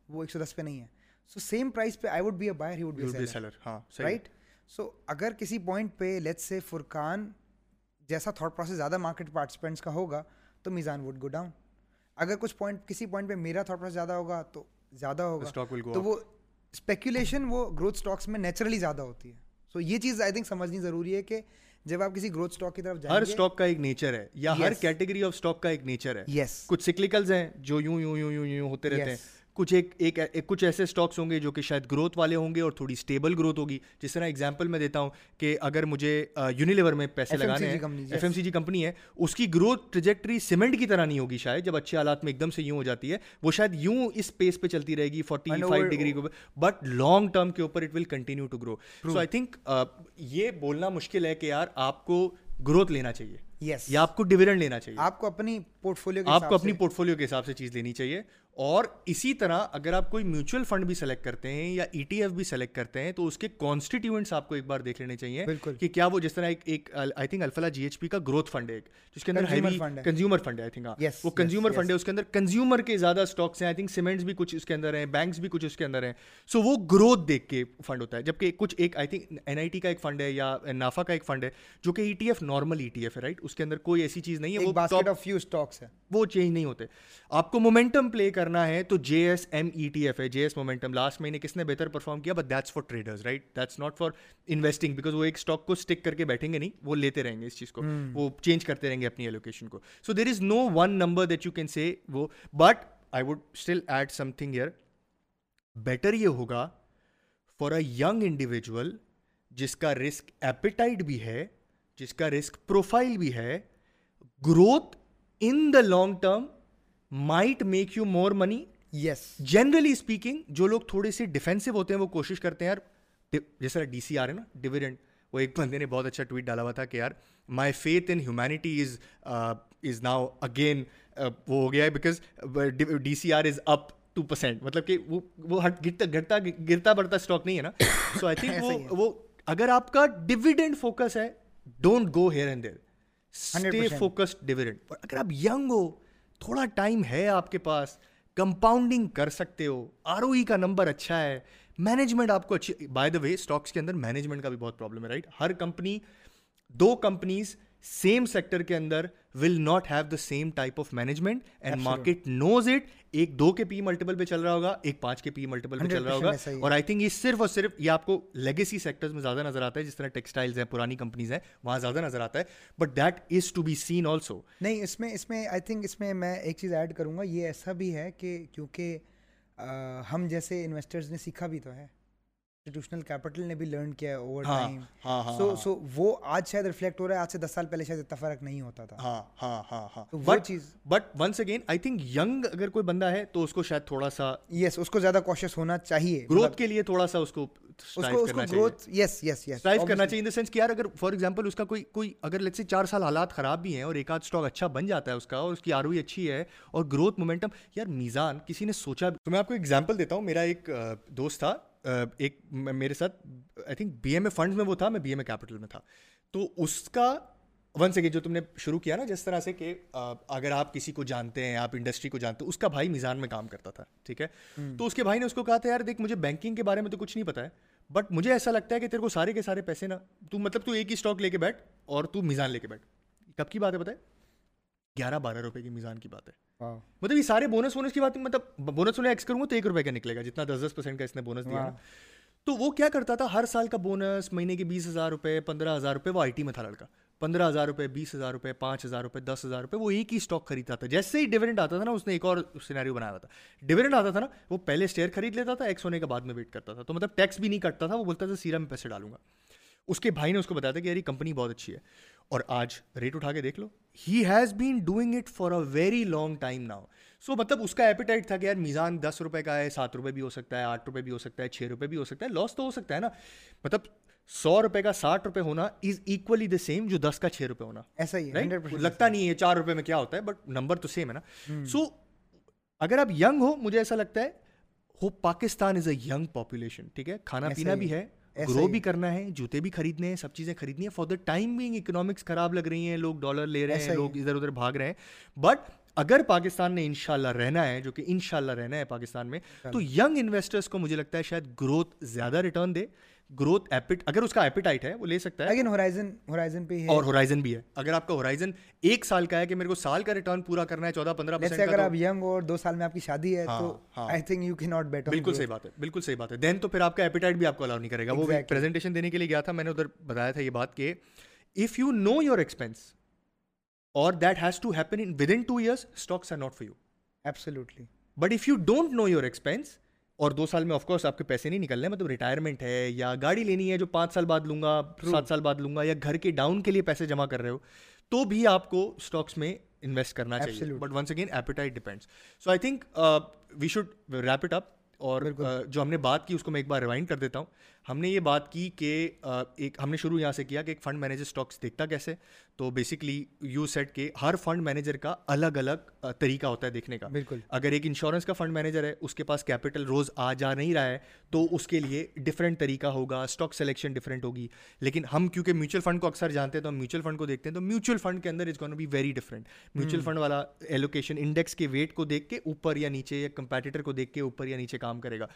Speaker 2: وہ ایک سو دس پہ نہیں ہے۔ سو سیم پرائز پہ I would be a buyer he would be
Speaker 1: seller
Speaker 2: right so اگر کسی پوائنٹ پہ لیٹس سے فرقان جیسا تھاٹ پروسیس زیادہ مارکیٹ پارٹیسپینٹس کا ہوگا تو میزان وڈ گو ڈاؤن اگر کچھ پوائنٹ کسی پوائنٹ پہ میرا تھاٹ پروسیس زیادہ ہوگا تو زیادہ ہوگا. تو وہ اسپیکولیشن وہ گروتھ اسٹاکس میں نیچرلی زیادہ ہوتی ہے. سو یہ چیز آئی تھنک سمجھنی ضروری ہے کہ جب آپ کسی گروتھ اسٹاک کی طرف جائیں
Speaker 1: ہر اسٹاک کا ایک نیچر ہے یا ہر کیٹیگری آف اسٹاک کا ایک نیچر ہے.
Speaker 2: یس
Speaker 1: کچھ سکلیکلز ہیں جو یوں یوں یوں یوں یوں ہوتے رہتے ہیں کچھ ایک ایک کچھ ایسے اسٹاکس ہوں گے جو کہ شاید گروتھ والے ہوں گے اور تھوڑی اسٹیبل گروتھ ہوگی۔ جس طرح ایگزامپل میں دیتا ہوں کہ اگر مجھے یونیلیور میں پیسے لگانے ہیں F M C G company ہے اس کی گروتھ ٹریجیکٹری سیمنٹ کی طرح نہیں ہوگی شاید جب اچھے حالات میں ایک دم سے یوں ہو جاتی ہے وہ شاید یوں اس پیس پہ چلتی رہے گی فورٹی فائیو ڈگری کو بٹ لانگ ٹرم کے اوپر it will continue to grow so I think یہ بولنا مشکل ہے کہ یار آپ کو گروتھ لینا چاہیے
Speaker 2: Yes.
Speaker 1: یا آپ کو ڈویڈنڈ لینا چاہیے۔
Speaker 2: آپ کو اپنی پورٹ فولیو
Speaker 1: آپ کو اپنی پورٹ فولیو کے حساب سے چیز لینی چاہیے۔ اور اسی طرح اگر آپ کوئی میوچل فنڈ بھی سلیکٹ کرتے ہیں یا ای ٹی ایف بھی سلیکٹ کرتے ہیں تو اس کے کانسٹیٹیوئنٹس آپ کو ایک بار دیکھ لینے چاہیے کہ کیا وہ جس طرح ایک I think Alfalah G H P کا گروتھ فنڈ ہے جس کے اندر کنزیومر فنڈ ہے۔ آئی تھنک وہ کنزیومر فنڈ ہے اس کے اندر کنزیومر کے زیادہ اسٹاکس ہیں آئی تھنک سیمنٹس بھی کچھ اس کے اندر ہیں بینکس بھی کچھ اس کے اندر ہیں۔ سو وہ گروتھ دیکھ کے فنڈ ہوتا ہے جبکہ کچھ ایک I think N I T کا ایک فنڈ ہے یا نافا کا ایک فنڈ ہے جو کہ E T F normal E T F ہے رائٹ اس کے اندر کوئی ایسی چیز نہیں ہے وہ چینج نہیں ہوتے۔ آپ کو مومنٹم پلے کرنا ہے تو J S M E T F ہے. جے ایس مومنٹم لاسٹ مہینے کس نے بہتر پرفارم کیا? But that's for traders right that's not for investing because وہ ایک اسٹاک کو اسٹک کر کے بیٹھیں گے نہیں. وہ لیتے رہیں گے اس چیز کو. وہ چینج کرتے رہیں گے اپنی ایلوکیشن کو. So there is no one number that you can say وہ. But I would still add something here better یہ ہوگا فار اے ینگ انڈیویجول جس کا رسک ایپیٹائٹ بھی ہے جس کا رسک پروفائل بھی ہے growth in the long term might make you more money
Speaker 2: yes
Speaker 1: generally speaking جو لوگ تھوڑے سے ڈیفینسو ہوتے ہیں وہ کوشش کرتے ہیں یار جس طرح ڈی سی آر ہے نا ڈویڈنڈ وہ ایک بندے نے بہت اچھا ٹویٹ ڈالا ہوا تھا کہ یار my faith in humanity is is now again وہ ہو گیا ہے because D C R is up to percent مطلب کہ وہ وہ گرتا گرتا گرتا بڑھتا اسٹاک نہیں ہے نا۔ سو آئی تھنک وہ وہ اگر آپ کا ڈویڈنڈ فوکس ہے don't go here and there stay focused dividend اگر آپ ینگ ہو تھوڑا ٹائم ہے آپ کے پاس، کمپاؤنڈنگ کر سکتے ہو۔ آر او ای کا نمبر اچھا ہے۔ مینجمنٹ آپ کو اچھی بائی دا وے اسٹاکس کے اندر مینجمنٹ کا بھی بہت پرابلم ہے رائٹ ہر کمپنی، دو کمپنیز سیم سیکٹر کے اندر will not have the same type of management and market knows it ایک دو کے پی ملٹیپل پہ چل رہا ہوگا ایک پانچ کے پی ملٹیپل پہ چل رہا ہوگا اور آئی تھنک یہ صرف اور صرف یہ آپ کو لیگیسی سیکٹرز میں زیادہ نظر آتا ہے جس طرح ٹیکسٹائلز ہیں پرانی کمپنیز ہیں وہاں زیادہ نظر آتا ہے but that is to be seen also
Speaker 2: نہیں اس میں اس میں آئی تھنک اس میں میں ایک چیز ایڈ کروں گا یہ ایسا بھی ہے کہ کیونکہ ہم جیسے انویسٹرز نے سیکھا بھی تو ہے انسٹیٹیوشنل کیپٹل نے بھی لرن کیا ہے اوور ٹائم سو سو وہ آج شاید ریفلیکٹ ہو رہا ہے آج سے دس سال پہلے شاید اتنا فرق نہیں ہوتا تھا۔
Speaker 1: ہاں ہاں ہاں ہاں۔ وہ چیز but once again I think young اگر کوئی بندہ ہے تو اس کو شاید تھوڑا سا
Speaker 2: یس اس کو زیادہ کوشش ہونا چاہیے۔
Speaker 1: گروتھ کے لیے تھوڑا سا اس کو
Speaker 2: یس یس یس
Speaker 1: ڈرائیو کرنا چاہیے۔ ان دا سینس کہ یار اگر فار ایگزامپل اس کا کوئی کوئی اگر لیٹ سے چار سال حالات خراب بھی ہیں اور ایک آدھ اسٹاک اچھا بن جاتا ہے اس کا اور اس کی آر او اچھی ہے اور گروتھ مومنٹم یار میزان کسی نے سوچا تو میں آپ کو ایگزامپل دیتا ہوں میرا ایک دوست تھا۔ ایک میرے ساتھ I think B M A fund میں وہ تھا میں بی ایم اے کیپٹل میں تھا۔ تو اس کا ون سیکنڈ جو تم نے شروع کیا نا جس طرح سے کہ اگر آپ کسی کو جانتے ہیں آپ انڈسٹری کو جانتے ہیں اس کا بھائی میزان میں کام کرتا تھا ٹھیک ہے؟ تو اس کے بھائی نے اس کو کہا تھا یار دیکھ مجھے بینکنگ کے بارے میں تو کچھ نہیں پتا ہے بٹ مجھے ایسا لگتا ہے کہ تیرے کو سارے کے سارے پیسے نا تو مطلب تو ایک ہی اسٹاک لے کے بیٹھ اور تو میزان لے کے بیٹھ۔ کب کی بات ہے بتائے گیارہ بارہ روپے کی میزان کی بات ہے۔ مطلب یہ سارے بونس وونس کی بات مطلب بونس ایکس کروں گا تو ایک روپے کا نکلے گا جتنا دس دس پرسینٹ کا اس نے بونس دیا تو وہ کیا کرتا تھا ہر سال کا بونس مہینے کے بیس ہزار روپے پندرہ ہزار روپے وہ آئی ٹی میں تھا لڑکا۔ پندرہ ہزار روپے بیس ہزار روپے پانچ ہزار روپے دس ہزار روپے وہ ایک ہی اسٹاک خریدتا تھا۔ جیسے ہی ڈیویڈنٹ آتا تھا نا اس نے ایک اور سینیریو بنایا ہوا تھا۔ ڈیویڈنٹ آتا تھا نا وہ پہلے شیئر خرید لیتا تھا ایکس ہونے کے بعد میں ویٹ کرتا تھا۔ تو مطلب ٹیکس بھی نہیں کٹتا تھا وہ بولتا تھا سیرا میں پیسے ڈالوں گا۔ اس کے بھائی نے اس کو بتایا تھا کہ یار یہ کمپنی بہت اچھی ہے۔ اور آج ریٹ اٹھا کے دیکھ لو۔ He has been doing it for a very long time now so مطلب اس کا ایپیٹائٹ تھا کہ یار میزان دس روپے کا ہے سات روپے بھی ہو سکتا ہے آٹھ روپے بھی ہو سکتا ہے چھ روپے بھی ہو سکتا ہے لاس تو ہو سکتا ہے نا۔ مطلب سو روپے کا ساٹھ روپے ہونا از اکولی دا سیم جو دس کا چھ روپے ہونا۔
Speaker 2: ایسا ہی
Speaker 1: لگتا نہیں ہے۔ چار روپے میں کیا ہوتا ہے بٹ نمبر تو سیم ہے نا۔ سو اگر آپ ینگ ہو مجھے ایسا لگتا ہے ہو Pakistan is a young population ٹھیک ہے؟ کھانا پینا بھی ہے گرو بھی کرنا ہے جوتے بھی خریدنے ہیں سب چیزیں خریدنی ہیں۔ For the time being economics خراب لگ رہی ہیں لوگ ڈالر لے رہے ہیں لوگ ادھر ادھر بھاگ رہے ہیں۔ بٹ اگر پاکستان نے ان شاء اللہ رہنا ہے جو کہ ان شاء اللہ رہنا ہے پاکستان میں تو ینگ انویسٹرس کو مجھے لگتا ہے شاید گروتھ زیادہ ریٹرن دے۔ گروتھ ایپٹ اگر اس کا ایپیٹائٹ ہے وہ لے سکتا ہے۔
Speaker 2: لیکن ہورائزن ہورائزن پہ
Speaker 1: اور ہورائزن بھی ہے۔ اگر آپ کا ہورائزن ایک سال کا ہے کہ میرے کو سال کا ریٹرن پورا کرنا ہے چودہ پندرہ
Speaker 2: پرسینٹ اگر آپ ینگ اور دو سال میں آپ کی شادی ہے تو I think you can not better
Speaker 1: بالکل صحیح بات ہے بالکل صحیح بات ہے۔ دین تو پھر آپ کا ایپیٹائٹ بھی آپ کو الاؤ نہیں کرے گا۔ وہ پریزنٹیشن دینے کے لیے گیا تھا میں نے ادھر بتایا تھا یہ بات کہ if you know your expense اور that has to happen in with in two years stocks are not for you
Speaker 2: absolutely
Speaker 1: but if you don't know your expense اور دو سال میں آف کورس آپ کے پیسے نہیں نکل رہے مطلب ریٹائرمنٹ ہے یا گاڑی لینی ہے جو پانچ سال بعد لوں گا سات سال بعد لوں گا یا گھر کے ڈاؤن کے لیے پیسے جمع کر رہے ہو تو بھی آپ کو اسٹاکس میں انویسٹ کرنا چاہیے. But once again appetite depends so I think we should wrap it up اور جو ہم نے بات کی اس کو میں ایک بار ریوائنڈ کر دیتا ہوں. ہم نے یہ بات کی کہ ایک ہم نے شروع یہاں سے کیا کہ ایک فنڈ مینیجر اسٹاکس دیکھتا کیسے؟ تو بیسکلی یو سیٹ کہ ہر فنڈ مینیجر کا الگ الگ طریقہ ہوتا ہے دیکھنے کا۔
Speaker 2: بالکل۔
Speaker 1: اگر ایک انشورنس کا فنڈ مینیجر ہے اس کے پاس کیپٹل روز آ جا نہیں رہا ہے تو اس کے لیے ڈفرینٹ طریقہ ہوگا اسٹاک سلیکشن ڈفرینٹ ہوگی۔ لیکن ہم کیونکہ میوچل فنڈ کو اکثر جانتے ہیں تو ہم میوچل فنڈ کو دیکھتے ہیں تو میوچل فنڈ کے اندر is gonna be very different mutual fund والا ایلوکیشن انڈیکس کے ویٹ کو دیکھ کے اوپر یا نیچے یا کمپیٹیٹر کو دیکھ کے اوپر یا نیچے کام کرے گا۔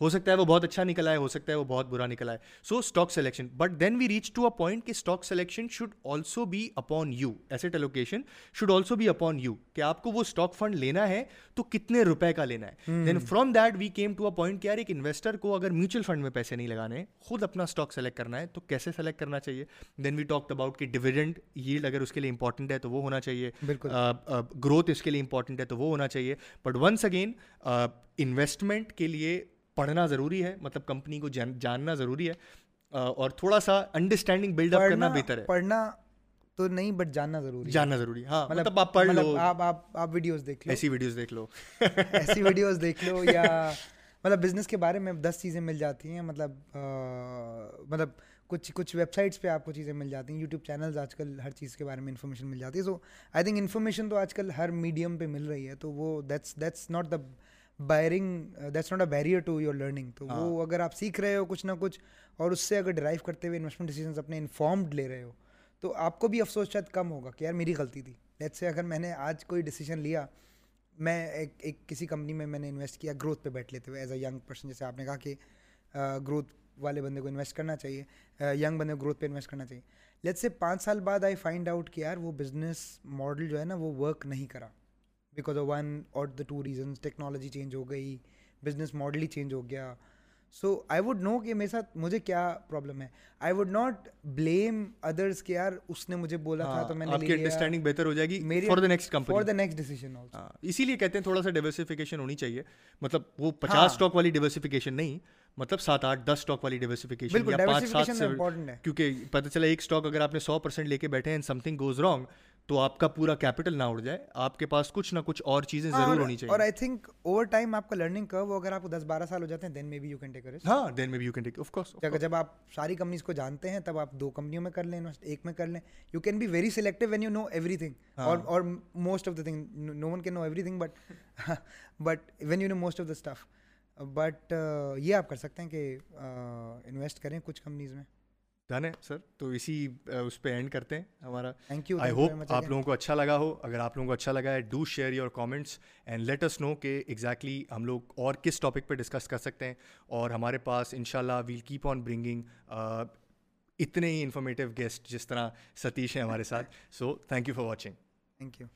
Speaker 1: ہو سکتا ہے وہ بہت اچھا نکلا ہے ہو سکتا ہے وہ بہت برا نکلا ہے۔ So stock selection but then we reach to a point کہ stock selection should also be upon you asset allocation should also be upon you کہ آپ کو وہ اسٹاک فنڈ لینا ہے تو کتنے روپے کا لینا ہے۔ Then from that we came to a point کہ یار ایک انویسٹر کو اگر میوچل فنڈ میں پیسے نہیں لگانے خود اپنا اسٹاک سلیکٹ کرنا ہے تو کیسے سلیکٹ کرنا چاہیے؟ دین وی ٹاک اباؤٹ کہ ڈویڈنڈ ییلڈ اگر اس کے لیے امپورٹنٹ ہے تو وہ ہونا چاہیے۔ گروتھ اس کے لیے امپورٹنٹ ہے تو وہ ہونا چاہیے۔ بٹ ونس اگین انویسٹمنٹ کے لیے پڑھنا ضروری ہے مطلب کمپنی کو جاننا ضروری ہے اور تھوڑا سا انڈرسٹینڈنگ بلڈ اپ کرنا بہتر ہے۔
Speaker 2: پڑھنا تو نہیں بٹ جاننا ضروری
Speaker 1: جاننا ضروری ہاں مطلب آپ پڑھ لو۔
Speaker 2: آپ آپ آپ ویڈیوز دیکھ لو۔
Speaker 1: ایسی ویڈیوز دیکھ لو۔
Speaker 2: ایسی ویڈیوز دیکھ لو یا مطلب بزنس کے بارے میں دس چیزیں مل جاتی ہیں مطلب مطلب کچھ کچھ ویب سائٹس پہ آپ کو چیزیں مل جاتی ہیں یوٹیوب چینلز آج کل ہر چیز کے بارے میں انفارمیشن مل جاتی ہے۔ سو آئی تھنک انفارمیشن تو آج کل ہر میڈیم پہ مل رہی ہے تو وہ that's that's not the barring that's not a barrier to your learning تو وہ اگر آپ سیکھ رہے ہو کچھ نہ کچھ اور اس سے اگر ڈرائیو کرتے ہوئے انویسٹمنٹ ڈیسیزنس اپنے انفارمڈ لے رہے ہو تو آپ کو بھی افسوس شاید کم ہوگا کہ یار میری غلطی تھی۔ لیٹ سے اگر میں نے آج کوئی ڈیسیزن لیا میں ایک ایک کسی کمپنی میں میں نے انویسٹ کیا گروتھ پہ بیٹھ لیتے ہوئے ایز اے ینگ پرسن جیسے آپ نے کہا کہ گروتھ والے بندے کو انویسٹ کرنا چاہیے ینگ بندے کو گروتھ پہ انویسٹ کرنا چاہیے۔ لیٹ سے پانچ سال بعد آئی فائنڈ آؤٹ کہ یار وہ بزنس ماڈل جو ہے نا وہ ورک نہیں کرا۔ Because of one or the two reasons technology change ہو گئی بزنس ماڈل ہی چینج ہو گیا سو آئی ووڈ نو کہ میرے ساتھ مجھے کیا پرابلم ہے I would not blame others کہ یار اس نے مجھے بولا تھا تو میں نے
Speaker 1: آپ کی انڈرسٹینڈنگ بہتر ہو جائے گی for the next company
Speaker 2: for the next decision
Speaker 1: اسی لیے کہتے ہیں تھوڑا سا ڈیورسفیکیشن ہونی چاہیے مطلب وہ پچاس اسٹاک والی ڈیورسفیکیشن نہیں مطلب سات آٹھ دس اسٹاک والی ڈیورسفیکیشن یا پانچ سات سے کیونکہ پتہ چلا ایک اسٹاک اگر آپ نے سو پرسینٹ لے کے بیٹھے ہیں سم تھنگ گوز رانگ تو آپ کا پورا کیپٹل نہ اڑ جائے۔ آپ کے پاس کچھ نہ کچھ اور چیزیں ضرور ہونی چاہیے۔
Speaker 2: اور آئی تھنک اوور ٹائم آپ کا لرننگ کرو اگر آپ کو دس بارہ سال ہو جاتے ہیں دین میں بھی یو کین ٹیک
Speaker 1: ہاں دین میں بھی you can take of course
Speaker 2: جب آپ ساری کمپنیز کو جانتے ہیں تب آپ دو کمپنیوں میں کر لیں ایک میں کر لیں۔ You can be very selective when you know everything or or most of the thing no one can know everything but but when you know most of the stuff but یہ آپ کر سکتے ہیں کہ انویسٹ کریں کچھ companies میں۔
Speaker 1: Done ہے سر تو اسی اس پہ اینڈ کرتے ہیں ہمارا
Speaker 2: تھینک یو
Speaker 1: آئی ہوپ آپ لوگوں کو اچھا لگا ہو اگر آپ لوگوں کو اچھا لگا ہے do share your comments and let us know کہ ایگزیکٹلی ہم لوگ اور کس ٹاپک پہ ڈسکس کر سکتے ہیں اور ہمارے پاس ان شاء اللہ ویل کیپ آن برنگنگ اتنے ہی انفارمیٹیو گیسٹ جس طرح ستیش ہیں ہمارے ساتھ so thank you for watching
Speaker 2: thank you